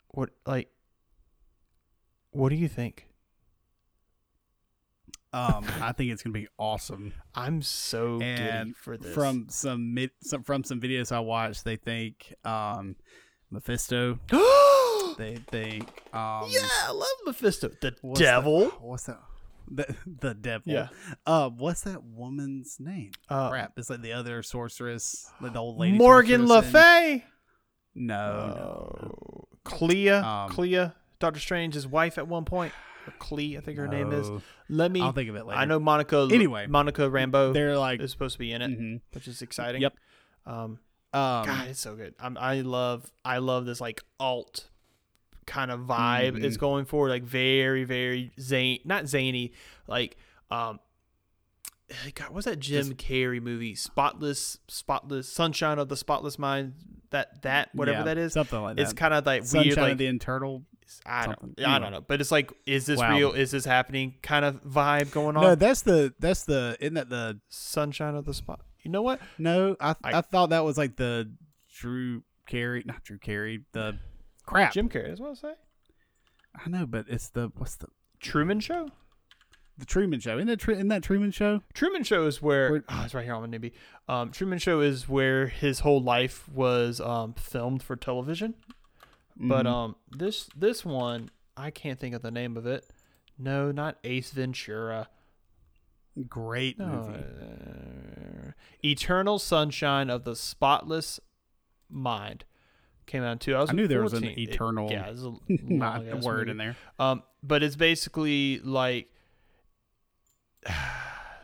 [SPEAKER 2] What like what do you think?
[SPEAKER 1] Um, I think it's gonna be awesome.
[SPEAKER 2] I'm so giddy
[SPEAKER 1] And
[SPEAKER 2] for this.
[SPEAKER 1] From some mid, some from some videos I watched, they think um, Mephisto. They think um, yeah,
[SPEAKER 2] I love Mephisto. The
[SPEAKER 1] what's
[SPEAKER 2] devil.
[SPEAKER 1] what's that? The the devil.
[SPEAKER 2] Yeah.
[SPEAKER 1] Uh, what's that woman's name?
[SPEAKER 2] Uh,
[SPEAKER 1] Crap. It's like the other sorceress, like the old lady.
[SPEAKER 2] Morgan Le Fay.
[SPEAKER 1] No, no.
[SPEAKER 2] Oh, Clea,
[SPEAKER 1] Um,
[SPEAKER 2] Clea, Doctor Strange's wife at one point. Clea, I think her name is.
[SPEAKER 1] no.
[SPEAKER 2] Let me.
[SPEAKER 1] I'll think of it later.
[SPEAKER 2] I know Monica.
[SPEAKER 1] Anyway.
[SPEAKER 2] Monica Rambeau
[SPEAKER 1] they're like.
[SPEAKER 2] is supposed to be in it,
[SPEAKER 1] mhm.
[SPEAKER 2] which is exciting.
[SPEAKER 1] Yep.
[SPEAKER 2] Um,
[SPEAKER 1] Um,
[SPEAKER 2] God, it's so good. I'm, I love. I love this like alt kind of vibe
[SPEAKER 1] Mhm.
[SPEAKER 2] it's going for. Like very, very zany. Not zany. Like um. God, what's that Jim Carrey movie? Spotless, spotless, Sunshine of the Spotless Mind. That that whatever
[SPEAKER 1] yeah,
[SPEAKER 2] that is.
[SPEAKER 1] something like that.
[SPEAKER 2] It's kind of like
[SPEAKER 1] Sunshine
[SPEAKER 2] weird, like
[SPEAKER 1] of the Internal.
[SPEAKER 2] I
[SPEAKER 1] something.
[SPEAKER 2] don't, I don't know, but it's like, is this
[SPEAKER 1] Wow.
[SPEAKER 2] real? Is this happening? Kind of vibe going on.
[SPEAKER 1] No, that's the that's the isn't that the
[SPEAKER 2] Sunshine of the spot. You know what?
[SPEAKER 1] no? I
[SPEAKER 2] I-
[SPEAKER 1] I, thought that was like the Drew Carey, not Drew Carey. The crap.
[SPEAKER 2] Jim Carrey. That's what I say.
[SPEAKER 1] I know, but it's the what's the
[SPEAKER 2] Truman Show.
[SPEAKER 1] the Truman Show? Isn't that isn't that Truman Show?
[SPEAKER 2] Truman Show is where
[SPEAKER 1] Where-
[SPEAKER 2] oh, it's right here on my newbie. Um, Truman Show is where his whole life was um, filmed for television. But
[SPEAKER 1] Mhm.
[SPEAKER 2] um, this this one I can't think of the name of it. No, not Ace Ventura.
[SPEAKER 1] great movie.
[SPEAKER 2] uh, Eternal Sunshine of the Spotless Mind came out in 2014.
[SPEAKER 1] I knew there was an
[SPEAKER 2] It-
[SPEAKER 1] eternal
[SPEAKER 2] yeah, there's a
[SPEAKER 1] not a word
[SPEAKER 2] movie.
[SPEAKER 1] in there.
[SPEAKER 2] Um, but it's basically like,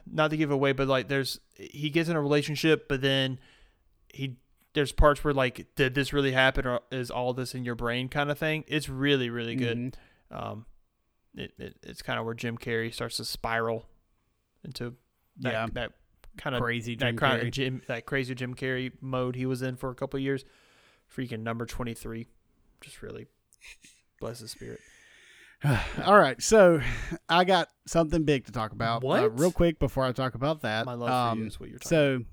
[SPEAKER 2] not to give away, but like there's he gets in a relationship, but then he there's parts where like did this really happen or is all this in your brain kind of thing. It's really really good.
[SPEAKER 1] Mhm.
[SPEAKER 2] Um, it, it it's kind of where Jim Carrey starts to spiral into that,
[SPEAKER 1] Yeah.
[SPEAKER 2] that kind of
[SPEAKER 1] Crazy
[SPEAKER 2] that
[SPEAKER 1] Jim
[SPEAKER 2] kind of Jim that crazy Jim Carrey mode he was in for a couple of years. Freaking number twenty three, just really bless his spirit.
[SPEAKER 1] All right, so I got something big to talk about. Uh, real quick before I talk about that.
[SPEAKER 2] My love for
[SPEAKER 1] um,
[SPEAKER 2] you is what you're talking.
[SPEAKER 1] So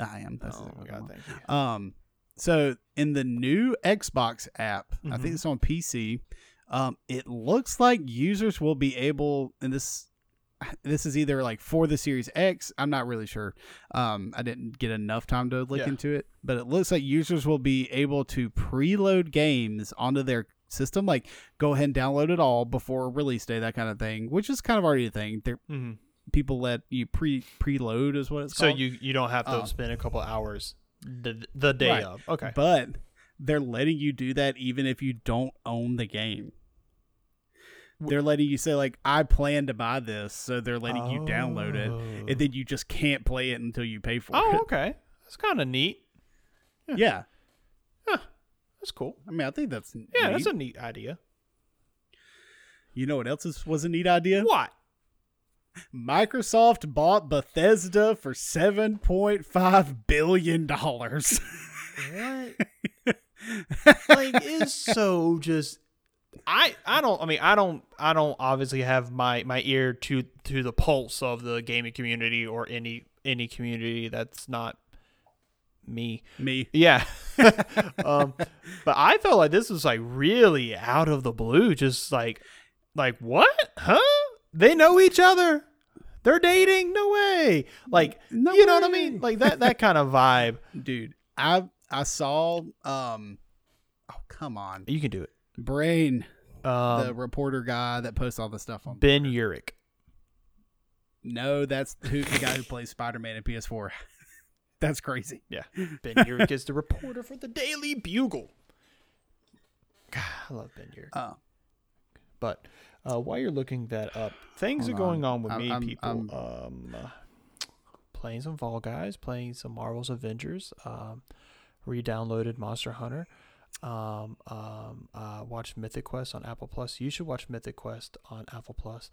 [SPEAKER 1] I am. That's
[SPEAKER 2] oh my god, thank you.
[SPEAKER 1] Um, so in the new Xbox app, I
[SPEAKER 2] Mhm.
[SPEAKER 1] think it's on PC. Um, it looks like users will be able, and this this is either like for the Series X. I'm not really sure. Um, I didn't get enough time to look
[SPEAKER 2] Yeah.
[SPEAKER 1] into it, but it looks like users will be able to preload games onto their system, like go ahead and download it all before release day, that kind of thing, which is kind of already a thing. There,
[SPEAKER 2] Mhm.
[SPEAKER 1] People let you pre preload is what it's
[SPEAKER 2] So
[SPEAKER 1] called.
[SPEAKER 2] So you you don't have to
[SPEAKER 1] Um,
[SPEAKER 2] spend a couple hours the the day
[SPEAKER 1] Right.
[SPEAKER 2] of. Okay.
[SPEAKER 1] But they're letting you do that even if you don't own the game. They're letting you say like I plan to buy this, so they're letting you download it, and then you just can't play it until you pay for
[SPEAKER 2] Oh,
[SPEAKER 1] it.
[SPEAKER 2] Oh, okay. That's kind of neat.
[SPEAKER 1] Yeah,
[SPEAKER 2] That's cool.
[SPEAKER 1] I mean I think that's
[SPEAKER 2] Yeah,
[SPEAKER 1] neat.
[SPEAKER 2] that's a neat idea.
[SPEAKER 1] you know what else is, was a neat idea?
[SPEAKER 2] What?
[SPEAKER 1] Microsoft bought Bethesda for seven point five billion dollars.
[SPEAKER 2] What? like it's so just I I don't I mean I don't I don't obviously have my my ear to to the pulse of the gaming community or any any community that's not me.
[SPEAKER 1] Me,
[SPEAKER 2] Yeah. um but I felt like this was like really out of the blue just like like what? Huh? They know each other. They're dating? No way. Like
[SPEAKER 1] No
[SPEAKER 2] you know what I mean? Like that that kind of vibe.
[SPEAKER 1] dude. I I saw um. Oh come on,
[SPEAKER 2] You can do it.
[SPEAKER 1] brain.
[SPEAKER 2] Um,
[SPEAKER 1] the reporter guy that posts all the stuff on.
[SPEAKER 2] ben Urich.
[SPEAKER 1] No, that's who the guy who plays Spider Man in PS4. that's crazy.
[SPEAKER 2] Yeah, Ben Urich is the reporter for the Daily Bugle. God, I love Ben Urich.
[SPEAKER 1] Uh,
[SPEAKER 2] But uh, while you're looking that up, things
[SPEAKER 1] Hold
[SPEAKER 2] are going
[SPEAKER 1] on.
[SPEAKER 2] on with
[SPEAKER 1] I'm-
[SPEAKER 2] me,
[SPEAKER 1] I'm-
[SPEAKER 2] people.
[SPEAKER 1] I'm-
[SPEAKER 2] um, playing some Fall Guys, playing some Marvel's Avengers. Um, re-downloaded Monster Hunter. Um, um, uh, watched Mythic Quest on Apple Plus. You should watch Mythic Quest on Apple Plus.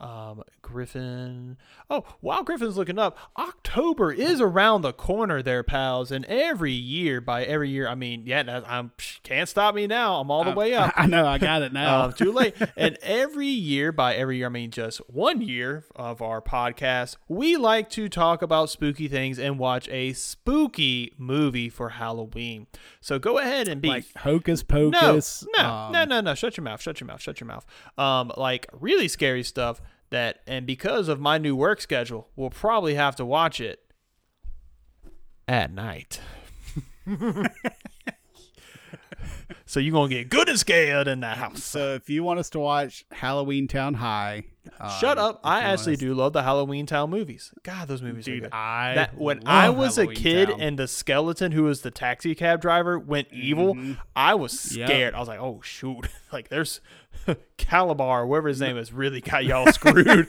[SPEAKER 2] Um, Griffin. Oh, while Griffin's looking up, October is around the corner, there, pals. And every year, by every year, I mean, yeah, I'm can't stop me now. I'm all the way up.
[SPEAKER 1] I know, I got it now.
[SPEAKER 2] Um, too late. and every year, by every year, I mean just one year of our podcast, we like to talk about spooky things and watch a spooky movie for Halloween. So go ahead and be.
[SPEAKER 1] like Hocus
[SPEAKER 2] no,
[SPEAKER 1] Pocus.
[SPEAKER 2] no,
[SPEAKER 1] um,
[SPEAKER 2] no, no, no! Shut your mouth! Shut your mouth! Shut your mouth! Um, like really scary stuff that, and because of my new work schedule, we'll probably have to watch it at night. so you're gonna get good and scared in that house.
[SPEAKER 1] So if you want us to watch Halloween Town High,
[SPEAKER 2] Shut
[SPEAKER 1] um,
[SPEAKER 2] up! I actually
[SPEAKER 1] us-
[SPEAKER 2] do love the Halloween Town movies. God, those movies are
[SPEAKER 1] Dude,
[SPEAKER 2] good.
[SPEAKER 1] I
[SPEAKER 2] that when
[SPEAKER 1] love
[SPEAKER 2] I was
[SPEAKER 1] Halloween
[SPEAKER 2] a kid
[SPEAKER 1] Town.
[SPEAKER 2] and the skeleton who was the taxi cab driver went evil, I was
[SPEAKER 1] Mm-hmm. Yep.
[SPEAKER 2] scared. I was like, "Oh shoot!" like there's Kalabar, whoever his name is, really got y'all screwed.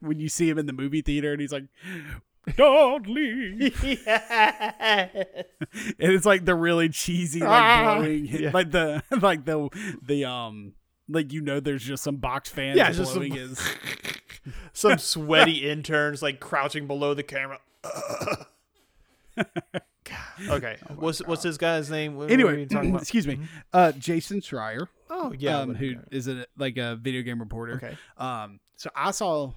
[SPEAKER 1] when you see him in the movie theater and he's like, "Don't leave,"
[SPEAKER 2] yeah.
[SPEAKER 1] and it's like the really cheesy like
[SPEAKER 2] Ah,
[SPEAKER 1] blowing,
[SPEAKER 2] yeah.
[SPEAKER 1] like the like the the um like you know there's just some box fans
[SPEAKER 2] Yeah, just some-
[SPEAKER 1] blowing his.
[SPEAKER 2] Some sweaty interns like crouching below the camera. okay, what's what's this guy's name? What
[SPEAKER 1] Anyway,
[SPEAKER 2] about?
[SPEAKER 1] excuse me, uh, Jason Schreier,
[SPEAKER 2] Oh yeah,
[SPEAKER 1] um,
[SPEAKER 2] what-
[SPEAKER 1] who is a like a video game reporter.
[SPEAKER 2] Okay.
[SPEAKER 1] Um, so I saw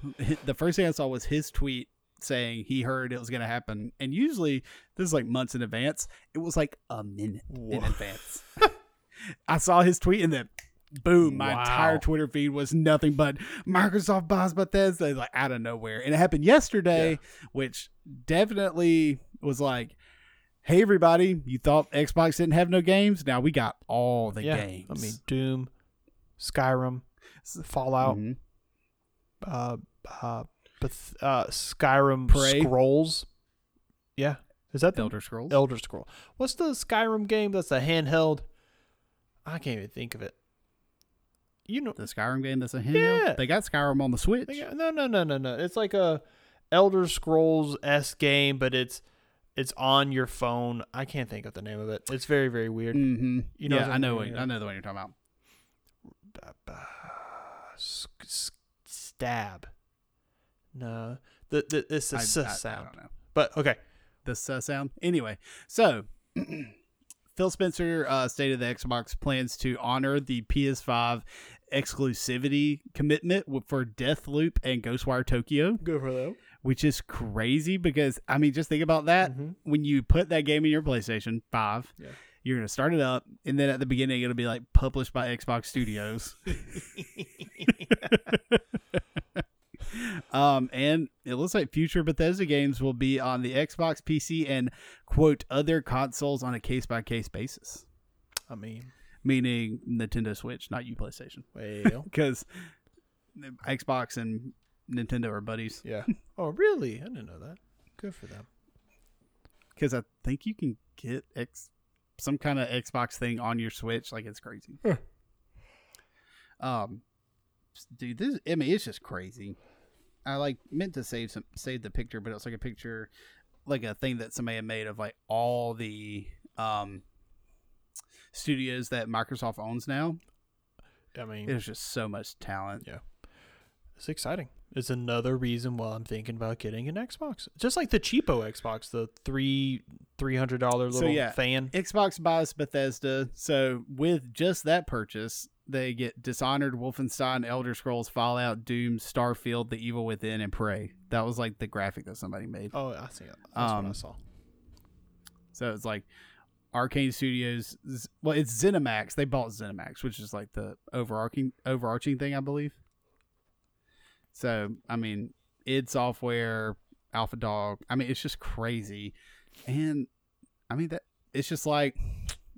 [SPEAKER 1] the first thing I saw was his tweet saying he heard it was going to happen, and usually this is like months in advance. It was like a minute in advance. I saw his tweet, and then boom, my
[SPEAKER 2] Wow.
[SPEAKER 1] entire Twitter feed was nothing but Microsoft buys Bethesda, like out of nowhere, and it happened yesterday, which definitely was like. Hey everybody! You thought Xbox didn't have no games? Now we got all the
[SPEAKER 2] yeah.
[SPEAKER 1] games.
[SPEAKER 2] I mean, Doom, Skyrim, Fallout,
[SPEAKER 1] Mhm.
[SPEAKER 2] uh, uh, Uh, Skyrim
[SPEAKER 1] Prey.
[SPEAKER 2] Scrolls. Yeah, is that the
[SPEAKER 1] Elder Scrolls.
[SPEAKER 2] Elder Scroll? What's the Skyrim game that's a handheld? I can't even think of it. You know,
[SPEAKER 1] the Skyrim game that's a handheld.
[SPEAKER 2] Yeah.
[SPEAKER 1] They got Skyrim on the Switch.
[SPEAKER 2] got- no, no, no, no, no. It's like a Elder Scrolls s game, but it's it's on your phone. I can't think of the name of it. It's very, very weird.
[SPEAKER 1] Mm-hmm.
[SPEAKER 2] You know
[SPEAKER 1] yeah, I know. What. I know the one you're talking about.
[SPEAKER 2] stab. No, the, the it's a
[SPEAKER 1] I-
[SPEAKER 2] s
[SPEAKER 1] I- I
[SPEAKER 2] sound.
[SPEAKER 1] don't know.
[SPEAKER 2] But okay,
[SPEAKER 1] This uh, sound. Anyway, so Phil Spencer uh, stated that Xbox plans to honor the PS5 exclusivity commitment w- for Deathloop and Ghostwire Tokyo,
[SPEAKER 2] good for them.
[SPEAKER 1] which is crazy because I mean, just think about that.
[SPEAKER 2] Mhm.
[SPEAKER 1] When you put that game in your PlayStation 5,
[SPEAKER 2] Yeah.
[SPEAKER 1] you're gonna start it up, and then at the beginning it'll be like published by Xbox Studios. Um, and it looks like future Bethesda games will be on the Xbox, PC, and quote other consoles on a case by case basis,
[SPEAKER 2] I mean,
[SPEAKER 1] meaning Nintendo Switch, not you PlayStation,
[SPEAKER 2] well,
[SPEAKER 1] because Xbox and Nintendo are buddies.
[SPEAKER 2] yeah. Oh, really? I didn't know that. Good for them.
[SPEAKER 1] Because I think you can get X some kind of Xbox thing on your Switch, like it's crazy.
[SPEAKER 2] Huh.
[SPEAKER 1] Um, dude, this I mean it's just crazy. I like meant to save some save the picture, but it's like a picture, like a thing that somebody had made of like all the um studios that Microsoft owns now.
[SPEAKER 2] I mean,
[SPEAKER 1] There's just so much talent.
[SPEAKER 2] Yeah, it's exciting. It's another reason why I'm thinking about getting an Xbox. Just like the cheapo Xbox, the three three hundred dollar
[SPEAKER 1] So,
[SPEAKER 2] little
[SPEAKER 1] yeah.
[SPEAKER 2] fan.
[SPEAKER 1] Xbox buys Bethesda, so with just that purchase, they get Dishonored, Wolfenstein, Elder Scrolls, Fallout, Doom, Starfield, The Evil Within, and Prey. That was like the graphic that somebody made.
[SPEAKER 2] Oh, I see it. That's what I
[SPEAKER 1] Um,
[SPEAKER 2] saw.
[SPEAKER 1] So it's like Arkane Studios. Well, it's ZeniMax. They bought ZeniMax, which is like the overarching overarching thing, I believe. So I mean, id Software, Alpha Dog. I mean, it's just crazy, and I mean that it's just like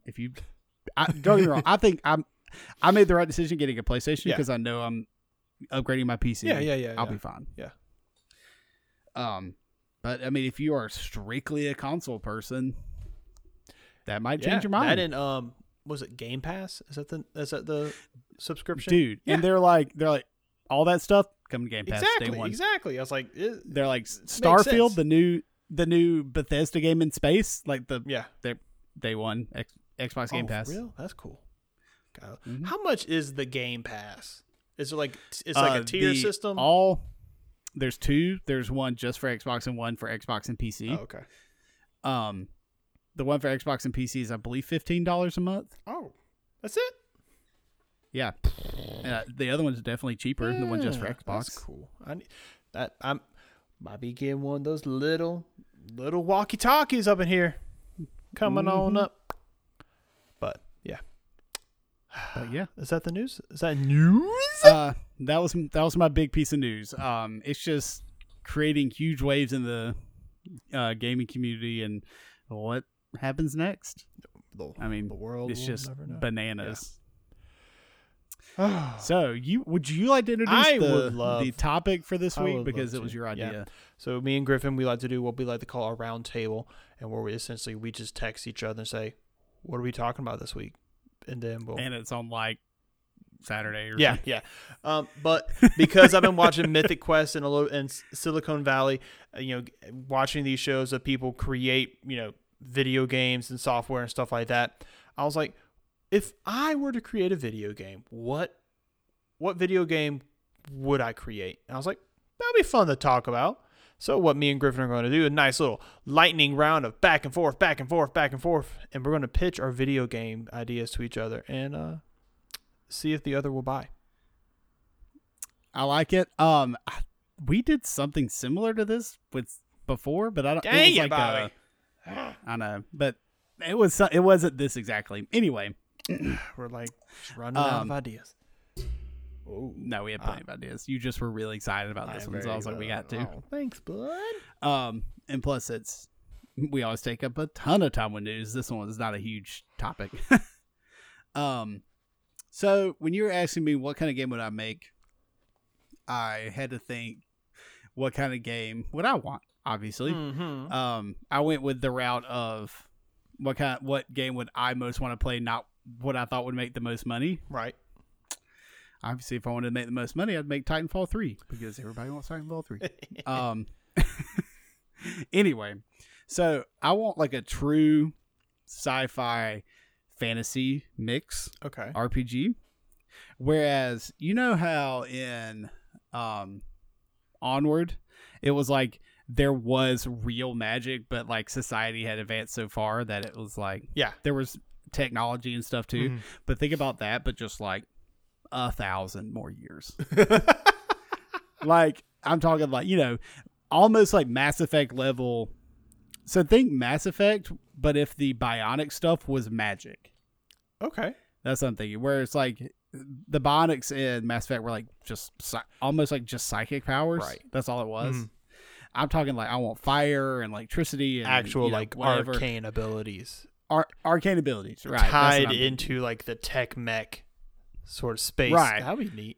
[SPEAKER 1] if you I, don't get me wrong. I think I'm. I made the right decision getting a PlayStation
[SPEAKER 2] Yeah.
[SPEAKER 1] because I know I'm upgrading my PC.
[SPEAKER 2] Yeah, yeah, yeah,
[SPEAKER 1] I'll
[SPEAKER 2] yeah.
[SPEAKER 1] be fine.
[SPEAKER 2] Yeah.
[SPEAKER 1] Um, but I mean, if you are strictly a console person, that might change your mind,
[SPEAKER 2] That and um, was it Game Pass? Is that the is that the subscription?
[SPEAKER 1] dude.
[SPEAKER 2] Yeah.
[SPEAKER 1] And they're like, they're like, all that stuff come to Game Pass
[SPEAKER 2] exactly,
[SPEAKER 1] day one.
[SPEAKER 2] exactly. I was like, it,
[SPEAKER 1] They're like. Starfield, the new the new Bethesda game in space, like the
[SPEAKER 2] yeah.
[SPEAKER 1] day one X, Xbox Game
[SPEAKER 2] oh,
[SPEAKER 1] Pass.
[SPEAKER 2] Real? That's cool. Got-
[SPEAKER 1] Mhm.
[SPEAKER 2] How much is the Game Pass? Is it like it's like
[SPEAKER 1] Uh,
[SPEAKER 2] a tier system?
[SPEAKER 1] All there's two. There's one just for Xbox and one for Xbox and PC.
[SPEAKER 2] oh, okay.
[SPEAKER 1] Um, the one for Xbox and PC is I believe fifteen dollars a month.
[SPEAKER 2] Oh, that's it.
[SPEAKER 1] Yeah, uh, the other one's definitely cheaper. The one just for Xbox.
[SPEAKER 2] That's cool. I need, that I'm might be getting one of those little little walkie talkies up in here, coming on
[SPEAKER 1] Mhm.
[SPEAKER 2] up. But yeah, is that the news? Is that news?
[SPEAKER 1] uh, that was that was my big piece of news. Um, it's just creating huge waves in the uh, gaming community, and what happens next?
[SPEAKER 2] The,
[SPEAKER 1] I mean,
[SPEAKER 2] the world.
[SPEAKER 1] It's just bananas.
[SPEAKER 2] Yeah.
[SPEAKER 1] So you would you like to introduce
[SPEAKER 2] I
[SPEAKER 1] the,
[SPEAKER 2] would love-
[SPEAKER 1] the topic for this week because it was your
[SPEAKER 2] Yeah.
[SPEAKER 1] idea?
[SPEAKER 2] So me and Griffin, we like to do what we like to call a round table, and where we essentially we just text each other and say, "What are we talking about this week?" And then we'll
[SPEAKER 1] And it's on like Saturday or
[SPEAKER 2] yeah,
[SPEAKER 1] something.
[SPEAKER 2] yeah. Um, but because I've been watching Mythic Quest and a little and Silicon Valley, uh, you know, watching these shows of people create, you know, video games and software and stuff like that, I was like, if I were to create a video game, what, what video game would I create? And I was like, that'd be fun to talk about. So what me and Griffin are going to do a nice little lightning round of back and forth, back and forth, back and forth, and we're going to pitch our video game ideas to each other and uh, see if the other will buy.
[SPEAKER 1] I like it. Um, we did something similar to this with before, but I don't.
[SPEAKER 2] Dang
[SPEAKER 1] it, was like
[SPEAKER 2] Bobby.
[SPEAKER 1] A, I know, but it was it wasn't this exactly. Anyway,
[SPEAKER 2] We're like running out of
[SPEAKER 1] Um,
[SPEAKER 2] ideas. Oh,
[SPEAKER 1] no, we had plenty of ideas. You just were really excited about this one, so I was like, we got to.
[SPEAKER 2] Oh, thanks, bud.
[SPEAKER 1] Um, and plus, it's we always take up a ton of time with news. This one is not a huge topic. um, so when you were asking me what kind of game would I make, I had to think what kind of game would I want. Obviously,
[SPEAKER 2] Mm-hmm.
[SPEAKER 1] um, I went with the route of what kind, what game would I most want to play, not what I thought would make the most money.
[SPEAKER 2] right.
[SPEAKER 1] Obviously, if I wanted to make the most money, I'd make Titanfall three because everybody wants Titanfall three. Um. anyway, so I want like a true sci-fi fantasy mix
[SPEAKER 2] okay.
[SPEAKER 1] RPG. Whereas you know how in um Onward it was like there was real magic, but like society had advanced so far that it was like
[SPEAKER 2] Yeah.
[SPEAKER 1] there was technology and stuff too.
[SPEAKER 2] Mhm.
[SPEAKER 1] But think about that, but just like a thousand more years. like I'm talking like you know, almost like Mass Effect level. So think Mass Effect, but if the bionic stuff was magic,
[SPEAKER 2] Okay.
[SPEAKER 1] that's what I'm thinking. Where it's like the bionics in Mass Effect were like just almost like just psychic powers.
[SPEAKER 2] Right.
[SPEAKER 1] That's all it was.
[SPEAKER 2] Mhm.
[SPEAKER 1] I'm talking like I want fire and electricity and
[SPEAKER 2] Actual
[SPEAKER 1] you know,
[SPEAKER 2] like
[SPEAKER 1] whatever.
[SPEAKER 2] arcane abilities
[SPEAKER 1] Ar- arcane abilities, right?
[SPEAKER 2] tied into like the tech mech sort of space.
[SPEAKER 1] Right.
[SPEAKER 2] That'd be neat.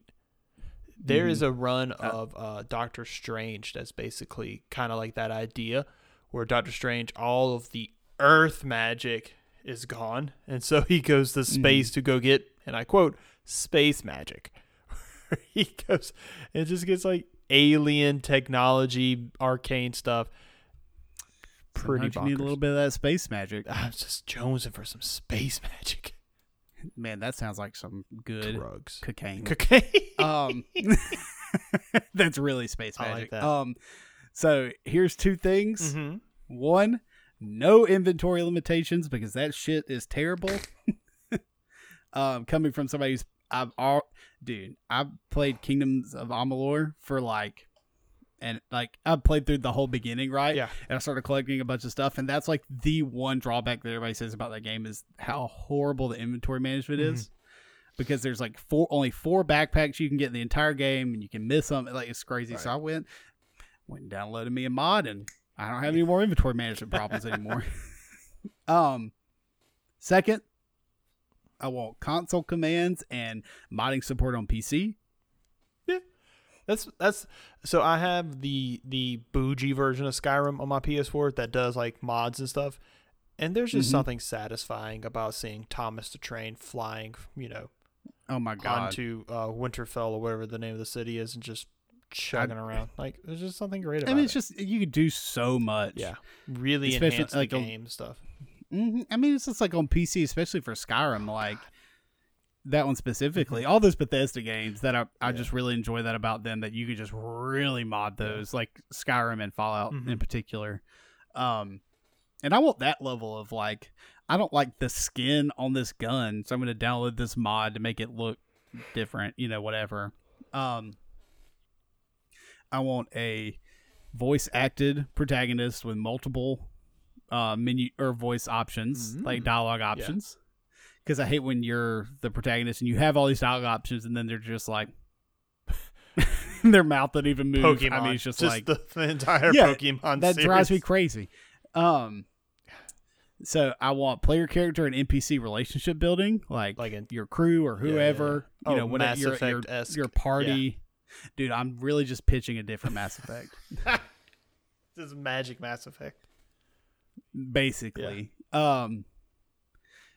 [SPEAKER 2] There is
[SPEAKER 1] Mhm.
[SPEAKER 2] a run of uh, Doctor Strange that's basically kind of like that idea where Doctor Strange, all of the Earth magic is gone. And so he goes to space to go get, and I quote, space magic. he goes and just gets like alien technology, arcane stuff. Pretty
[SPEAKER 1] Sometimes you need a little bit of that space magic.
[SPEAKER 2] I was just jonesing for some space magic.
[SPEAKER 1] Man, that sounds like some good
[SPEAKER 2] Drugs.
[SPEAKER 1] cocaine.
[SPEAKER 2] Cocaine.
[SPEAKER 1] um, that's really space
[SPEAKER 2] I like
[SPEAKER 1] magic.
[SPEAKER 2] that.
[SPEAKER 1] Um, so here's two things.
[SPEAKER 2] mm-hmm.
[SPEAKER 1] One, no inventory limitations because that shit is terrible. um, coming from somebody who's I've all dude, I've played Kingdoms of Amalur for like and like I've played through the whole beginning, right?
[SPEAKER 2] Yeah.
[SPEAKER 1] And I started collecting a bunch of stuff, and that's like the one drawback that everybody says about that game is how horrible the inventory management is. Because there's like four only four backpacks you can get in the entire game and you can miss them. Like it's crazy. So I went went and downloaded me a mod and I don't have any more inventory management problems anymore. um second, I want console commands and modding support on PC.
[SPEAKER 2] That's that's so I have the the bougie version of Skyrim on my PS4 that does like mods and stuff. And there's just
[SPEAKER 1] Mhm.
[SPEAKER 2] something satisfying about seeing Thomas the Train flying, you know,
[SPEAKER 1] Oh my god!
[SPEAKER 2] onto uh, Winterfell or whatever the name of the city is, and just chugging around. Like there's just something great about
[SPEAKER 1] I mean, it's
[SPEAKER 2] it.
[SPEAKER 1] just you could do so much.
[SPEAKER 2] yeah, really
[SPEAKER 1] Especially,
[SPEAKER 2] enhance
[SPEAKER 1] like,
[SPEAKER 2] the
[SPEAKER 1] on-
[SPEAKER 2] game stuff.
[SPEAKER 1] hmm I mean, it's just like on PC, especially for Skyrim, like that one specifically.
[SPEAKER 2] Mm-hmm.
[SPEAKER 1] All those Bethesda games that I, I just really enjoy that about them that you could just really mod those, like Skyrim and Fallout
[SPEAKER 2] Mhm.
[SPEAKER 1] in particular. Um, and I want that level of like, I don't like the skin on this gun, so I'm going to download this mod to make it look different, you know, whatever. Um, I want a voice acted protagonist with multiple uh menu or voice options, like
[SPEAKER 2] Mm.
[SPEAKER 1] dialogue options. Because I hate when you're the protagonist and you have all these dialogue options, and then they're just like their mouth doesn't even move.
[SPEAKER 2] Pokemon.
[SPEAKER 1] I mean, it's just, like
[SPEAKER 2] the, the entire
[SPEAKER 1] Yeah,
[SPEAKER 2] Pokemon.
[SPEAKER 1] that drives me crazy. Um, so I want player character and NPC relationship building, like
[SPEAKER 2] Like in
[SPEAKER 1] your crew or
[SPEAKER 2] Yeah, yeah,
[SPEAKER 1] whoever,
[SPEAKER 2] yeah.
[SPEAKER 1] you
[SPEAKER 2] Oh,
[SPEAKER 1] know, whatever
[SPEAKER 2] Mass
[SPEAKER 1] your, your,
[SPEAKER 2] Effect-esque.
[SPEAKER 1] your party. Dude, I'm really just pitching a different Mass Effect,
[SPEAKER 2] this is Magic Mass Effect.
[SPEAKER 1] basically. Um,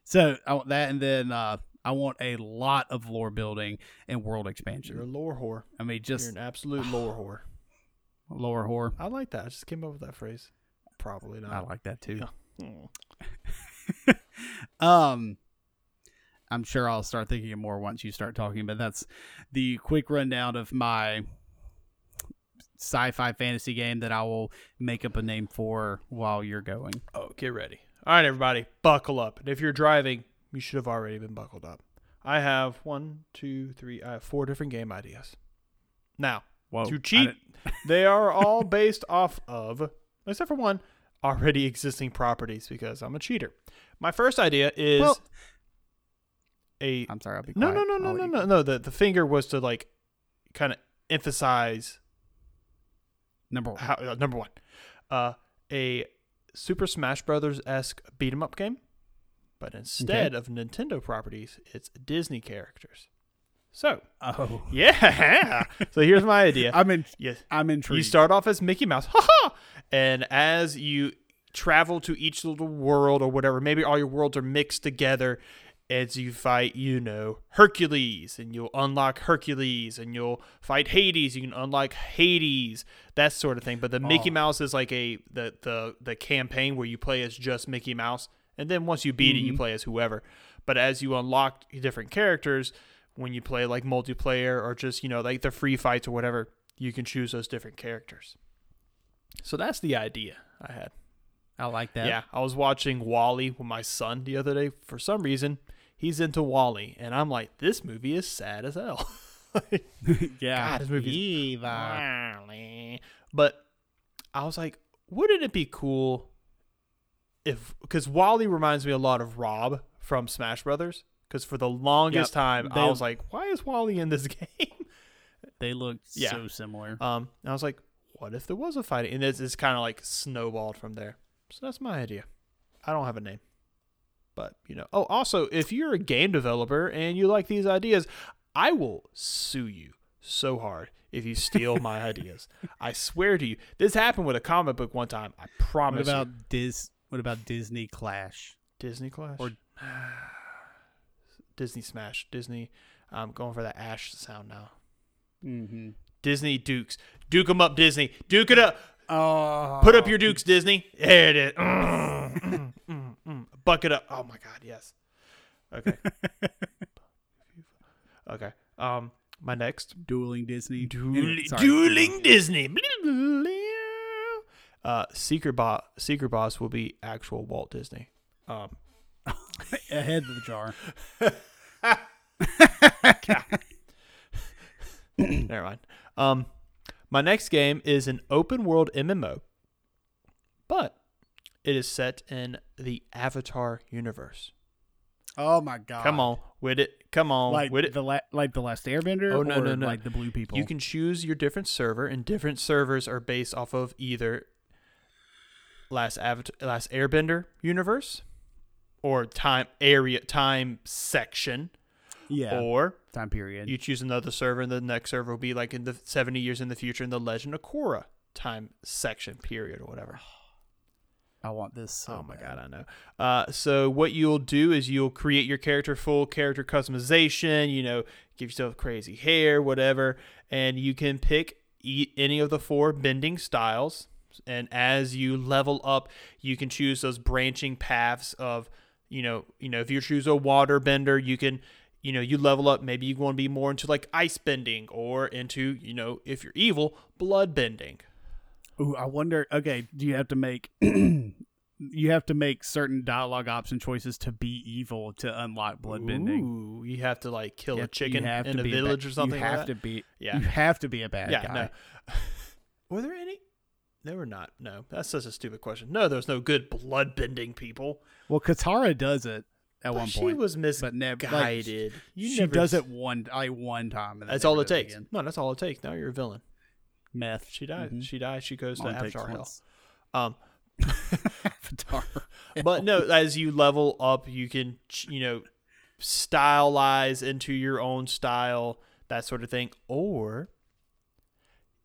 [SPEAKER 1] so I want that, and then uh, I want a lot of lore building and world expansion.
[SPEAKER 2] You're a lore whore.
[SPEAKER 1] I mean,
[SPEAKER 2] You're
[SPEAKER 1] just
[SPEAKER 2] an absolute lore whore.
[SPEAKER 1] lore whore.
[SPEAKER 2] I like that. I just came up with that phrase. Probably not.
[SPEAKER 1] I like that too.
[SPEAKER 2] Yeah.
[SPEAKER 1] Um, I'm sure I'll start thinking of more once you start talking, but that's the quick rundown of my sci-fi fantasy game that I will make up a name for while you're going.
[SPEAKER 2] Oh, get ready. All right, everybody, buckle up. And if you're driving, you should have already been buckled up. I have one, two, three, I have four different game ideas. Now,
[SPEAKER 1] Whoa!
[SPEAKER 2] to cheat, they are all based off of, except for one, already existing properties because I'm a cheater. My first idea is
[SPEAKER 1] Well-
[SPEAKER 2] a
[SPEAKER 1] I'm sorry. I'll be
[SPEAKER 2] no,
[SPEAKER 1] quiet.
[SPEAKER 2] no, no, no,
[SPEAKER 1] I'll
[SPEAKER 2] no,
[SPEAKER 1] let
[SPEAKER 2] no, no. The the finger was to like kind of emphasize
[SPEAKER 1] Number one.
[SPEAKER 2] how, uh, number one, uh, a Super Smash Brothers esque beat 'em up game, but instead of Nintendo properties, it's Disney characters. So
[SPEAKER 1] Oh,
[SPEAKER 2] yeah, so here's my idea.
[SPEAKER 1] I'm in.
[SPEAKER 2] Yes,
[SPEAKER 1] I'm intrigued.
[SPEAKER 2] you start off as Mickey Mouse, haha, and as you travel to each little world or whatever, maybe all your worlds are mixed together as you fight, you know, Hercules, and you'll unlock Hercules, and you'll fight Hades, you can unlock Hades, that sort of thing. But the Mickey
[SPEAKER 1] Oh.
[SPEAKER 2] Mouse is like a the the the campaign where you play as just Mickey Mouse, and then once you beat it, you
[SPEAKER 1] Mhm.
[SPEAKER 2] play as whoever. But as you unlock different characters, when you play like multiplayer or just you know like the free fights or whatever, you can choose those different characters. So that's the idea I had.
[SPEAKER 1] I like that.
[SPEAKER 2] Yeah, I was watching WALL-E with my son the other day. For some reason, he's into WALL-E, and I'm like, this movie is sad as hell.
[SPEAKER 1] yeah.
[SPEAKER 2] God, this
[SPEAKER 1] Eva.
[SPEAKER 2] WALL-E. But I was like, wouldn't it be cool if because WALL-E reminds me a lot of Rob from Smash Brothers. Because for the longest
[SPEAKER 1] Yep,
[SPEAKER 2] time,
[SPEAKER 1] they-
[SPEAKER 2] I was like, why is WALL-E in this game?
[SPEAKER 1] They look
[SPEAKER 2] Yeah.
[SPEAKER 1] so similar.
[SPEAKER 2] Um, I was like, what if there was a fighting? And it's, it's kind of like snowballed from there. So that's my idea. I don't have a name. But, you know, oh, also, if you're a game developer and you like these ideas, I will sue you so hard if you steal my ideas. I swear to you. This happened with a comic book one time. I promise.
[SPEAKER 1] What about
[SPEAKER 2] you.
[SPEAKER 1] Dis? What about Disney Clash?
[SPEAKER 2] Disney Clash?
[SPEAKER 1] or-
[SPEAKER 2] Disney Smash. Disney. I'm going for that Ash sound now.
[SPEAKER 1] Mm-hmm.
[SPEAKER 2] Disney Dukes. Duke them up, Disney. Duke it up.
[SPEAKER 1] Oh,
[SPEAKER 2] Put up your dukes, Disney. There it is. Mm, mm, mm. Buck it up. Oh my God, yes. Okay. okay. Um, my next
[SPEAKER 1] dueling Disney.
[SPEAKER 2] dueling, dueling Disney. Uh, secret boss. Secret boss will be actual Walt Disney. Um,
[SPEAKER 1] ahead of the jar.
[SPEAKER 2] never mind. Um, my next game is an open world MMO, but it is set in the Avatar universe.
[SPEAKER 1] Oh my god!
[SPEAKER 2] Come on with it. Come on
[SPEAKER 1] like
[SPEAKER 2] with it.
[SPEAKER 1] the la- like the last Airbender.
[SPEAKER 2] Oh, no,
[SPEAKER 1] or
[SPEAKER 2] no, no.
[SPEAKER 1] Like the blue people.
[SPEAKER 2] You can choose your different server, and different servers are based off of either Last Avatar, Last Airbender universe, or time area time section,
[SPEAKER 1] Yeah.
[SPEAKER 2] or
[SPEAKER 1] time period.
[SPEAKER 2] you choose another server, and the next server will be like in the 70 years in the future in the Legend of Korra time section period or whatever. Oh.
[SPEAKER 1] I want this. So
[SPEAKER 2] oh my
[SPEAKER 1] bad.
[SPEAKER 2] god, I know. Uh, so what you'll do is you'll create your character full character customization. You know, give yourself crazy hair, whatever, and you can pick e- any of the four bending styles. And as you level up, you can choose those branching paths of, you know, you know, if you choose a water bender, you can, you know, you level up. Maybe you want to be more into like ice bending, or into, you know, if you're evil, blood bending.
[SPEAKER 1] Ooh, I wonder. Okay, do you have to make? you have to make certain dialogue option choices to be evil to unlock blood bending.
[SPEAKER 2] Ooh, you have to like kill
[SPEAKER 1] You
[SPEAKER 2] a chicken
[SPEAKER 1] have
[SPEAKER 2] in
[SPEAKER 1] to
[SPEAKER 2] a
[SPEAKER 1] be ba-
[SPEAKER 2] village or something
[SPEAKER 1] You
[SPEAKER 2] like
[SPEAKER 1] have
[SPEAKER 2] that.
[SPEAKER 1] to be.
[SPEAKER 2] Yeah.
[SPEAKER 1] You have to be a bad
[SPEAKER 2] yeah,
[SPEAKER 1] guy.
[SPEAKER 2] no. Were there any? There were not. No, that's such a stupid question. No, there's no good blood bending people.
[SPEAKER 1] Well, Katara does it at
[SPEAKER 2] But
[SPEAKER 1] one
[SPEAKER 2] she
[SPEAKER 1] point, She
[SPEAKER 2] was
[SPEAKER 1] but never. Like,
[SPEAKER 2] misguided. you
[SPEAKER 1] she
[SPEAKER 2] never
[SPEAKER 1] does it one like one time. And
[SPEAKER 2] That's all it takes.
[SPEAKER 1] again.
[SPEAKER 2] No, that's all it takes. Now you're a villain.
[SPEAKER 1] Meth.
[SPEAKER 2] She dies.
[SPEAKER 1] Mhm.
[SPEAKER 2] She dies. She goes to
[SPEAKER 1] takes
[SPEAKER 2] Avatar hell. Um,
[SPEAKER 1] Avatar.
[SPEAKER 2] but no, as you level up, you can you know stylize into your own style, that sort of thing, or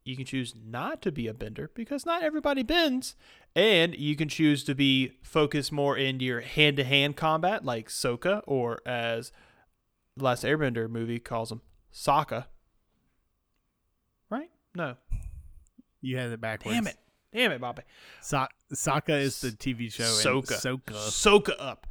[SPEAKER 2] you can choose not to be a bender because not everybody bends, and you can choose to be focused more in your hand-to-hand combat, like Sokka, or as the Last Airbender movie calls him, Sokka. No.
[SPEAKER 1] You had it backwards.
[SPEAKER 2] Damn it. Damn it, Bobby.
[SPEAKER 1] So- Sokka is the TV show.
[SPEAKER 2] Soka.
[SPEAKER 1] Soka.
[SPEAKER 2] Soka up.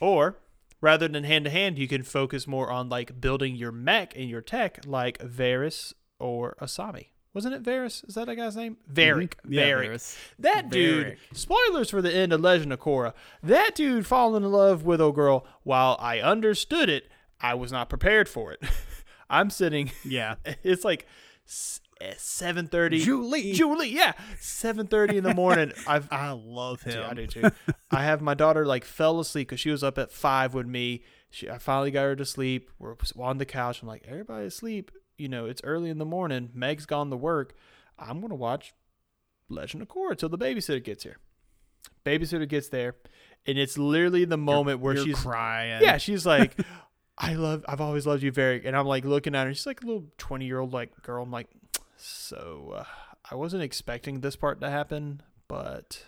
[SPEAKER 2] Or rather than hand to hand, you can focus more on like building your mech and your tech, like Varys or Asami. Wasn't it Varys? Is that a guy's name? Varrick.
[SPEAKER 1] Mhm. Yeah, Varrick.
[SPEAKER 2] That dude.
[SPEAKER 1] Varrick.
[SPEAKER 2] Spoilers for the end of Legend of Korra. That dude falling in love with a girl. While I understood it, I was not prepared for it. I'm sitting.
[SPEAKER 1] Yeah.
[SPEAKER 2] It's like seven thirty.
[SPEAKER 1] Zhu Li.
[SPEAKER 2] Julie, yeah, seven thirty in the morning. I've
[SPEAKER 1] I love him.
[SPEAKER 2] Dude, I do too. I have my daughter like fell asleep because she was up at five with me. She, I finally got her to sleep. We're on the couch. I'm like, everybody asleep. You know, it's early in the morning. Meg's gone to work. I'm gonna watch Legend of Korra till the babysitter gets here. Babysitter gets there, and it's literally the moment where
[SPEAKER 1] You're
[SPEAKER 2] she's
[SPEAKER 1] crying.
[SPEAKER 2] yeah, she's like, I love, I've always loved you very, and I'm like looking at her. She's like a little 20 year old like girl. I'm like, so uh, I wasn't expecting this part to happen, but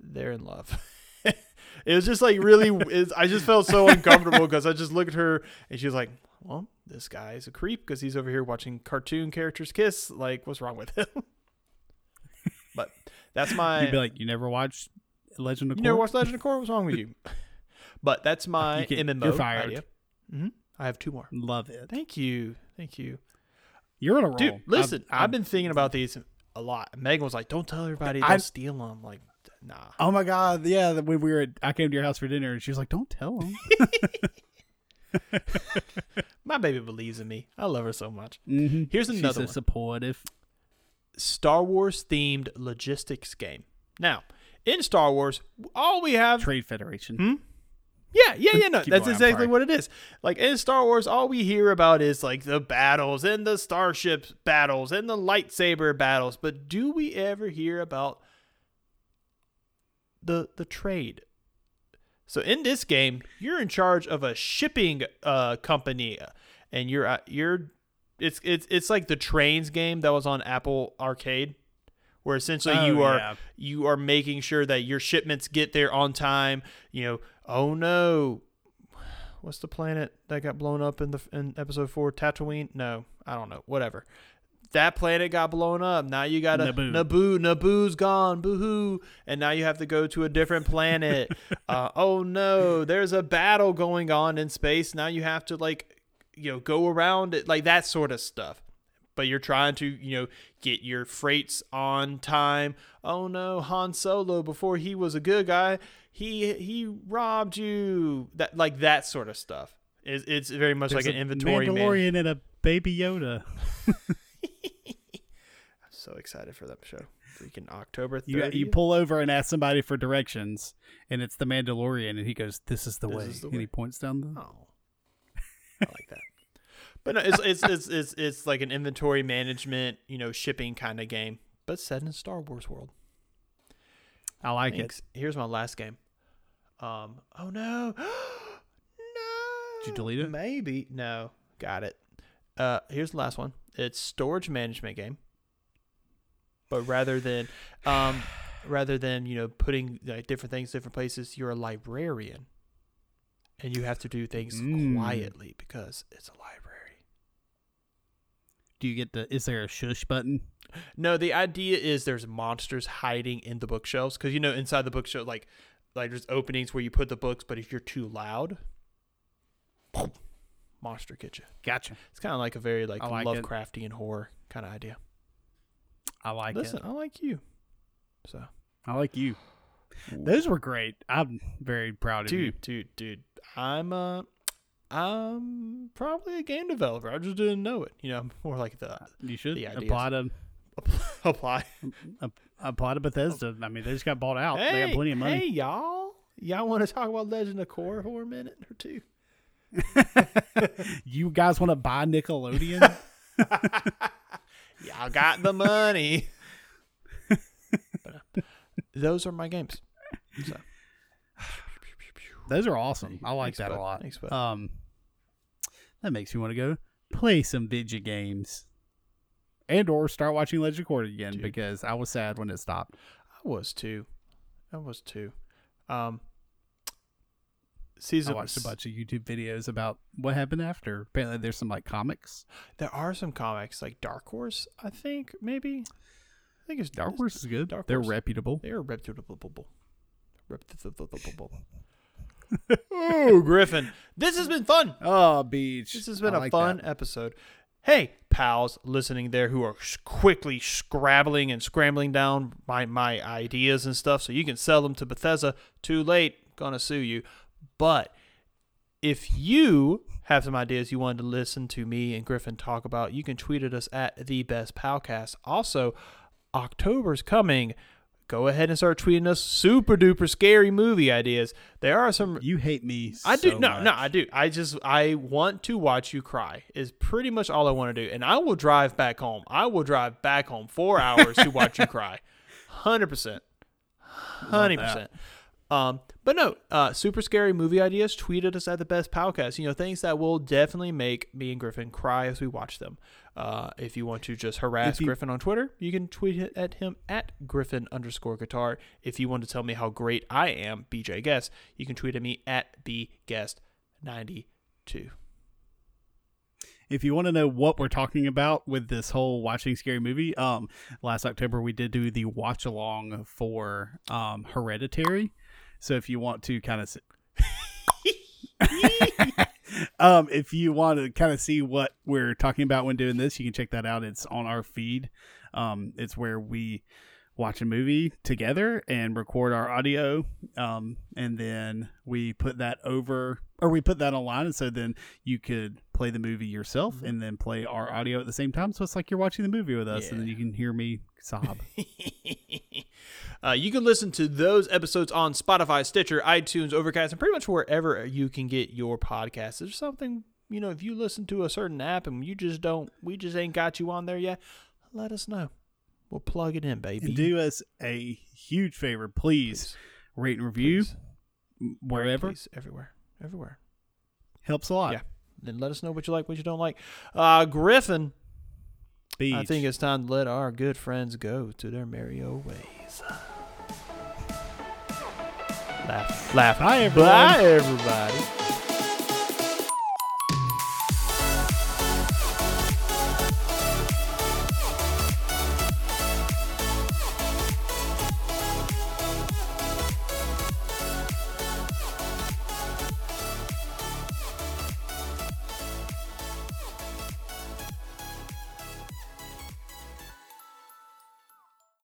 [SPEAKER 2] they're in love. it was just like really, it's, I just felt so uncomfortable because I just looked at her and she was like, well, this guy's a creep because he's over here watching cartoon characters kiss. Like, what's wrong with him? but that's my.
[SPEAKER 1] You'd be like, you never watched Legend of
[SPEAKER 2] You never watched Legend of Korra? What's wrong with you? But that's my
[SPEAKER 1] You can-
[SPEAKER 2] MMO
[SPEAKER 1] you're fired.
[SPEAKER 2] idea. hmm I have two more.
[SPEAKER 1] Love it.
[SPEAKER 2] Thank you. Thank you.
[SPEAKER 1] You're on a roll.
[SPEAKER 2] Dude, listen, I've,
[SPEAKER 1] I've-
[SPEAKER 2] been thinking about these a lot. Megan was like, don't tell everybody,
[SPEAKER 1] I-
[SPEAKER 2] don't steal them. Like, nah.
[SPEAKER 1] Oh my god! Yeah, when we were, at, I came to your house for dinner, and she was like, "Don't tell them."
[SPEAKER 2] My baby believes in me. I love her so much.
[SPEAKER 1] mm-hmm.
[SPEAKER 2] Here's
[SPEAKER 1] She's
[SPEAKER 2] another
[SPEAKER 1] so
[SPEAKER 2] one.
[SPEAKER 1] supportive.
[SPEAKER 2] Star Wars themed logistics game. Now, in Star Wars, all we have
[SPEAKER 1] Trade Federation.
[SPEAKER 2] Hmm? Yeah, yeah, yeah. No, that's exactly what it is. Like in Star Wars, all we hear about is like the battles and the starship battles and the lightsaber battles. But do we ever hear about the the trade? So in this game, you're in charge of a shipping uh, company, and you're uh, you're it's it's it's like the trains game that was on Apple Arcade, where essentially
[SPEAKER 1] Oh,
[SPEAKER 2] you are
[SPEAKER 1] yeah.
[SPEAKER 2] you are making sure that your shipments get there on time. You know, oh no, what's the planet that got blown up in the in episode four? Tatooine? No, I don't know. Whatever. That planet got blown up. Now you got to
[SPEAKER 1] Naboo.
[SPEAKER 2] Naboo. Naboo's gone. Boo-hoo. And now you have to go to a different planet. uh, oh no, there's a battle going on in space. Now you have to like, you know, go around it, like that sort of stuff but you're trying to, you know, get your freights on time. Oh no, Han Solo before he was a good guy, he he robbed you. That like that sort of stuff. It's, it's very much
[SPEAKER 1] There's
[SPEAKER 2] like an inventory man.
[SPEAKER 1] Mandalorian and a baby Yoda.
[SPEAKER 2] i'm So excited for that show. Freaking October
[SPEAKER 1] You
[SPEAKER 2] 30th.
[SPEAKER 1] you pull over and ask somebody for directions, and it's the Mandalorian, and he goes, "This is the
[SPEAKER 2] This
[SPEAKER 1] way,"
[SPEAKER 2] is the
[SPEAKER 1] and he points down the.
[SPEAKER 2] Oh, I like that. But no, it's, it's it's it's it's like an inventory management, you know, shipping kind of game, but set in Star Wars world.
[SPEAKER 1] I like it.
[SPEAKER 2] Here's my last game. Um. Oh no. no.
[SPEAKER 1] Did you delete it?
[SPEAKER 2] Maybe. No. Got it. Uh. Here's the last one. It's storage management game. But rather than, um, rather than you know putting like different things different places, you're a librarian, and you have to do things
[SPEAKER 1] Mm.
[SPEAKER 2] quietly because it's a library.
[SPEAKER 1] Do you get the? Is there a shush button?
[SPEAKER 2] No, the idea is there's monsters hiding in the bookshelves because you know inside the bookshelf, like like there's openings where you put the books, but if you're too loud, monster get you.
[SPEAKER 1] Gotcha.
[SPEAKER 2] It's kind of like a very like,
[SPEAKER 1] like it.
[SPEAKER 2] Lovecraftian horror kind of idea.
[SPEAKER 1] I like
[SPEAKER 2] Listen,
[SPEAKER 1] it.
[SPEAKER 2] I like you. So,
[SPEAKER 1] I like you. Those were great. I'm very proud of you.
[SPEAKER 2] dude, dude, dude, I'm uh, I'm probably a game developer. I just didn't know it. You know, I'm more like the
[SPEAKER 1] You should
[SPEAKER 2] the ideas.
[SPEAKER 1] apply to
[SPEAKER 2] apply.
[SPEAKER 1] apply to Bethesda. I mean, they just got bought out. they got plenty of money.
[SPEAKER 2] Hey, y'all. Y'all want to talk about Legend of Korra for a minute or two?
[SPEAKER 1] You guys want to buy Nickelodeon?
[SPEAKER 2] Y'all got the money. But, uh, those are my games. So.
[SPEAKER 1] Those are awesome. I like
[SPEAKER 2] Thanks,
[SPEAKER 1] that a lot.
[SPEAKER 2] Thanks.
[SPEAKER 1] Um, that makes me want to go play some video games, and or start watching Legend of Korra again
[SPEAKER 2] Dude.
[SPEAKER 1] because I was sad when it stopped.
[SPEAKER 2] I was too. I was too. Um, season.
[SPEAKER 1] I watched a bunch of YouTube videos about what happened after. Apparently, there's some like comics.
[SPEAKER 2] There are some comics like Dark Horse. I think maybe. I think it's
[SPEAKER 1] Dark Horse is good.
[SPEAKER 2] Dark
[SPEAKER 1] They're
[SPEAKER 2] Horse.
[SPEAKER 1] reputable.
[SPEAKER 2] They are reputable. Reputable. oh, Griffin. This has been fun.
[SPEAKER 1] Oh, beach.
[SPEAKER 2] This has been
[SPEAKER 1] I
[SPEAKER 2] a
[SPEAKER 1] like
[SPEAKER 2] fun
[SPEAKER 1] that.
[SPEAKER 2] episode. Hey, pals listening there who are quickly scrabbling and scrambling down my, my ideas and stuff so you can sell them to Bethesda. Too late. Gonna sue you. But if you have some ideas you wanted to listen to me and Griffin talk about, you can tweet at us at the best palcast. Also, October's coming. Go ahead and start tweeting us super duper scary movie ideas. There are some
[SPEAKER 1] You hate me.
[SPEAKER 2] I do
[SPEAKER 1] so
[SPEAKER 2] no no
[SPEAKER 1] much.
[SPEAKER 2] I do I just I want to watch you cry is pretty much all I want to do and I will drive back home I will drive back home four hours to watch you cry hundred percent hundred percent um but no uh super scary movie ideas tweet at us at the best palcast you know things that will definitely make me and Griffin cry as we watch them. Uh if you want to just harass
[SPEAKER 1] you-
[SPEAKER 2] Griffin on Twitter you can tweet it at him at Griffin underscore guitar. If you want to tell me how great I am BJ Guest you can tweet at me at bguest92
[SPEAKER 1] If you want to know what we're talking about with this whole watching scary movie, um, last October we did do the watch along for um Hereditary. So if you want to kind of, um, if you want to kind of see what we're talking about when doing this, you can check that out. It's on our feed. Um, it's where we watch a movie together and record our audio, um, and then we put that over or we put that online, and so then you could play the movie yourself and then play our audio at the same time. So it's like you're watching the movie with us, and then you can hear me sob.
[SPEAKER 2] uh, you can listen to those episodes on Spotify, Stitcher, iTunes, Overcast, and pretty much wherever you can get your podcasts. There's something, you know, if you listen to a certain app and you just don't, we just ain't got you on there yet, let us know. We'll plug it in, baby.
[SPEAKER 1] and do us a huge favor, please, rate and review
[SPEAKER 2] Please.
[SPEAKER 1] wherever.
[SPEAKER 2] Please, everywhere. Everywhere.
[SPEAKER 1] Helps a lot.
[SPEAKER 2] Yeah. Then let us know what you like, what you don't like. Uh, Griffin, I think it's time to let our good friends go to their merry old ways. Laugh, laugh.
[SPEAKER 1] Bye, everyone.
[SPEAKER 2] Bye, everybody.